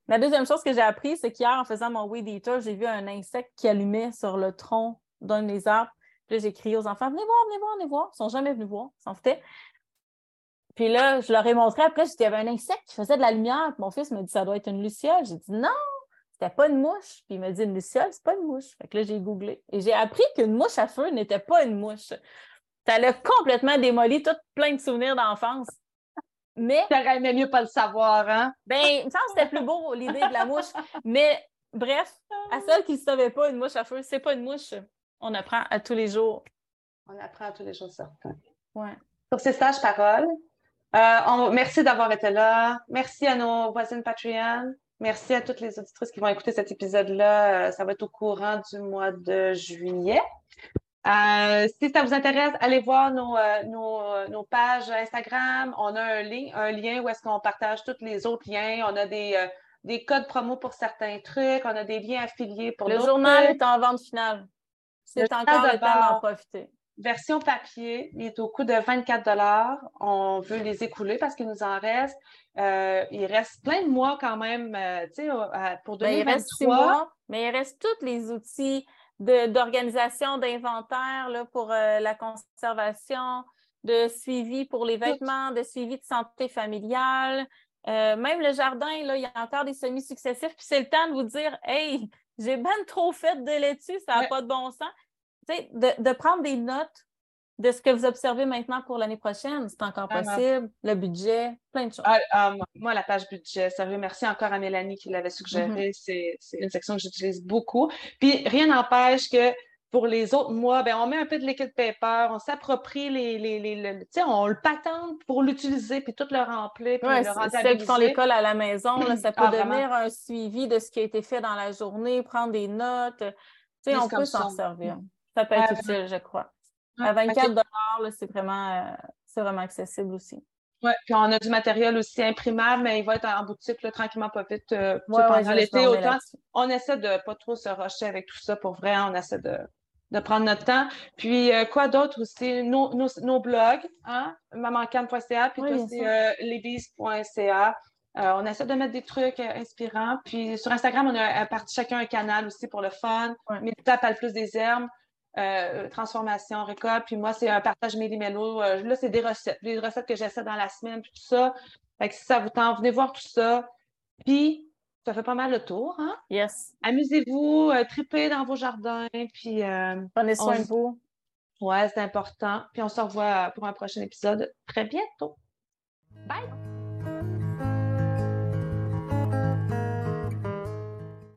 La deuxième chose que j'ai appris, c'est qu'hier, en faisant mon weed eater, j'ai vu un insecte qui allumait sur le tronc d'un des arbres. Puis j'ai crié aux enfants, venez voir, venez voir, venez voir. Ils sont jamais venus voir, ils s'en foutaient. Puis là, je leur ai montré après, il y avait un insecte qui faisait de la lumière. mon fils me dit, ça doit être une luciole. J'ai dit, non, c'était pas une mouche. Puis il m'a dit, une luciole, c'est pas une mouche. Fait que là, j'ai googlé. Et j'ai appris qu'une mouche à feu n'était pas une mouche. Ça l'a complètement démoli tout plein de souvenirs d'enfance. Mais. T'aurais aimé mieux pas le savoir, hein? Ben, il me semble que c'était plus beau, l'idée de la mouche. Mais, bref, à celle qui ne savait pas une mouche à feu, c'est pas une mouche. On apprend à tous les jours. On apprend à tous les jours, certain. Ouais. Sur ces sages paroles, euh, merci d'avoir été là. Merci à nos voisines Patreon. Merci à toutes les auditrices qui vont écouter cet épisode-là. Euh, ça va être au courant du mois de juillet. Euh, si ça vous intéresse, allez voir nos, euh, nos, pages Instagram. On a un lien, un lien où est-ce qu'on partage tous les autres liens. On a des, euh, des codes promo pour certains trucs. On a des liens affiliés pour Le journal est en vente finale. C'est encore le temps d'en profiter. Version papier, il est au coût de 24 On veut les écouler parce qu'il nous en reste. il reste plein de mois quand même, tu sais, pour 2023. Ben, il reste six mois, mais il reste tous les outils d'organisation d'inventaire pour euh, la conservation, de suivi pour les vêtements, de suivi de santé familiale. Euh, même le jardin, là, il y a encore des semis successifs. Puis c'est le temps de vous dire Hey, j'ai bien trop fait de laitue, ça n'a pas de bon sens. De, de prendre des notes de ce que vous observez maintenant pour l'année prochaine. C'est encore possible. Le budget, plein de choses. Ah, ah, moi, la page budget, sérieux, merci encore à Mélanie qui l'avait suggéré. Mm-hmm. C'est une section que j'utilise beaucoup. Puis rien n'empêche que pour les autres mois, ben, on met un peu de liquid paper, on s'approprie les, les, les, on le patente pour l'utiliser, puis tout le remplir, puis le. Celles qui font l'école à la maison, ça *clears throat* peut ah, devenir un suivi de ce qui a été fait dans la journée, prendre des notes. on peut s'en servir. Ça peut être utile, je crois. À 24 c'est vraiment, euh, vraiment accessible aussi. Oui, puis on a du matériel aussi imprimable, mais il va être en boutique tranquillement, pas vite euh, pendant l'été. Autant, on essaie de pas trop se rusher avec tout ça pour vrai. On essaie de, de prendre notre temps. Puis euh, quoi d'autre aussi? Nos, nos, blogs, hein? mamancan.ca, puis aussi lesbies.ca. on essaie de mettre des trucs inspirants. Puis sur Instagram, on a parti chacun un canal aussi pour le fun. Ouais. tape à le plus des herbes. Euh, transformation, récolte. Puis moi, c'est un partage méli-mélo. Euh, là, c'est des recettes, des recettes que j'essaie dans la semaine, puis tout ça. Fait que si ça vous tente, venez voir tout ça. Puis, ça fait pas mal le tour, hein? Yes. Amusez-vous, euh, tripez dans vos jardins, puis... Prenez soin de vous. Ouais, c'est important. Puis on se revoit pour un prochain épisode très bientôt. Bye!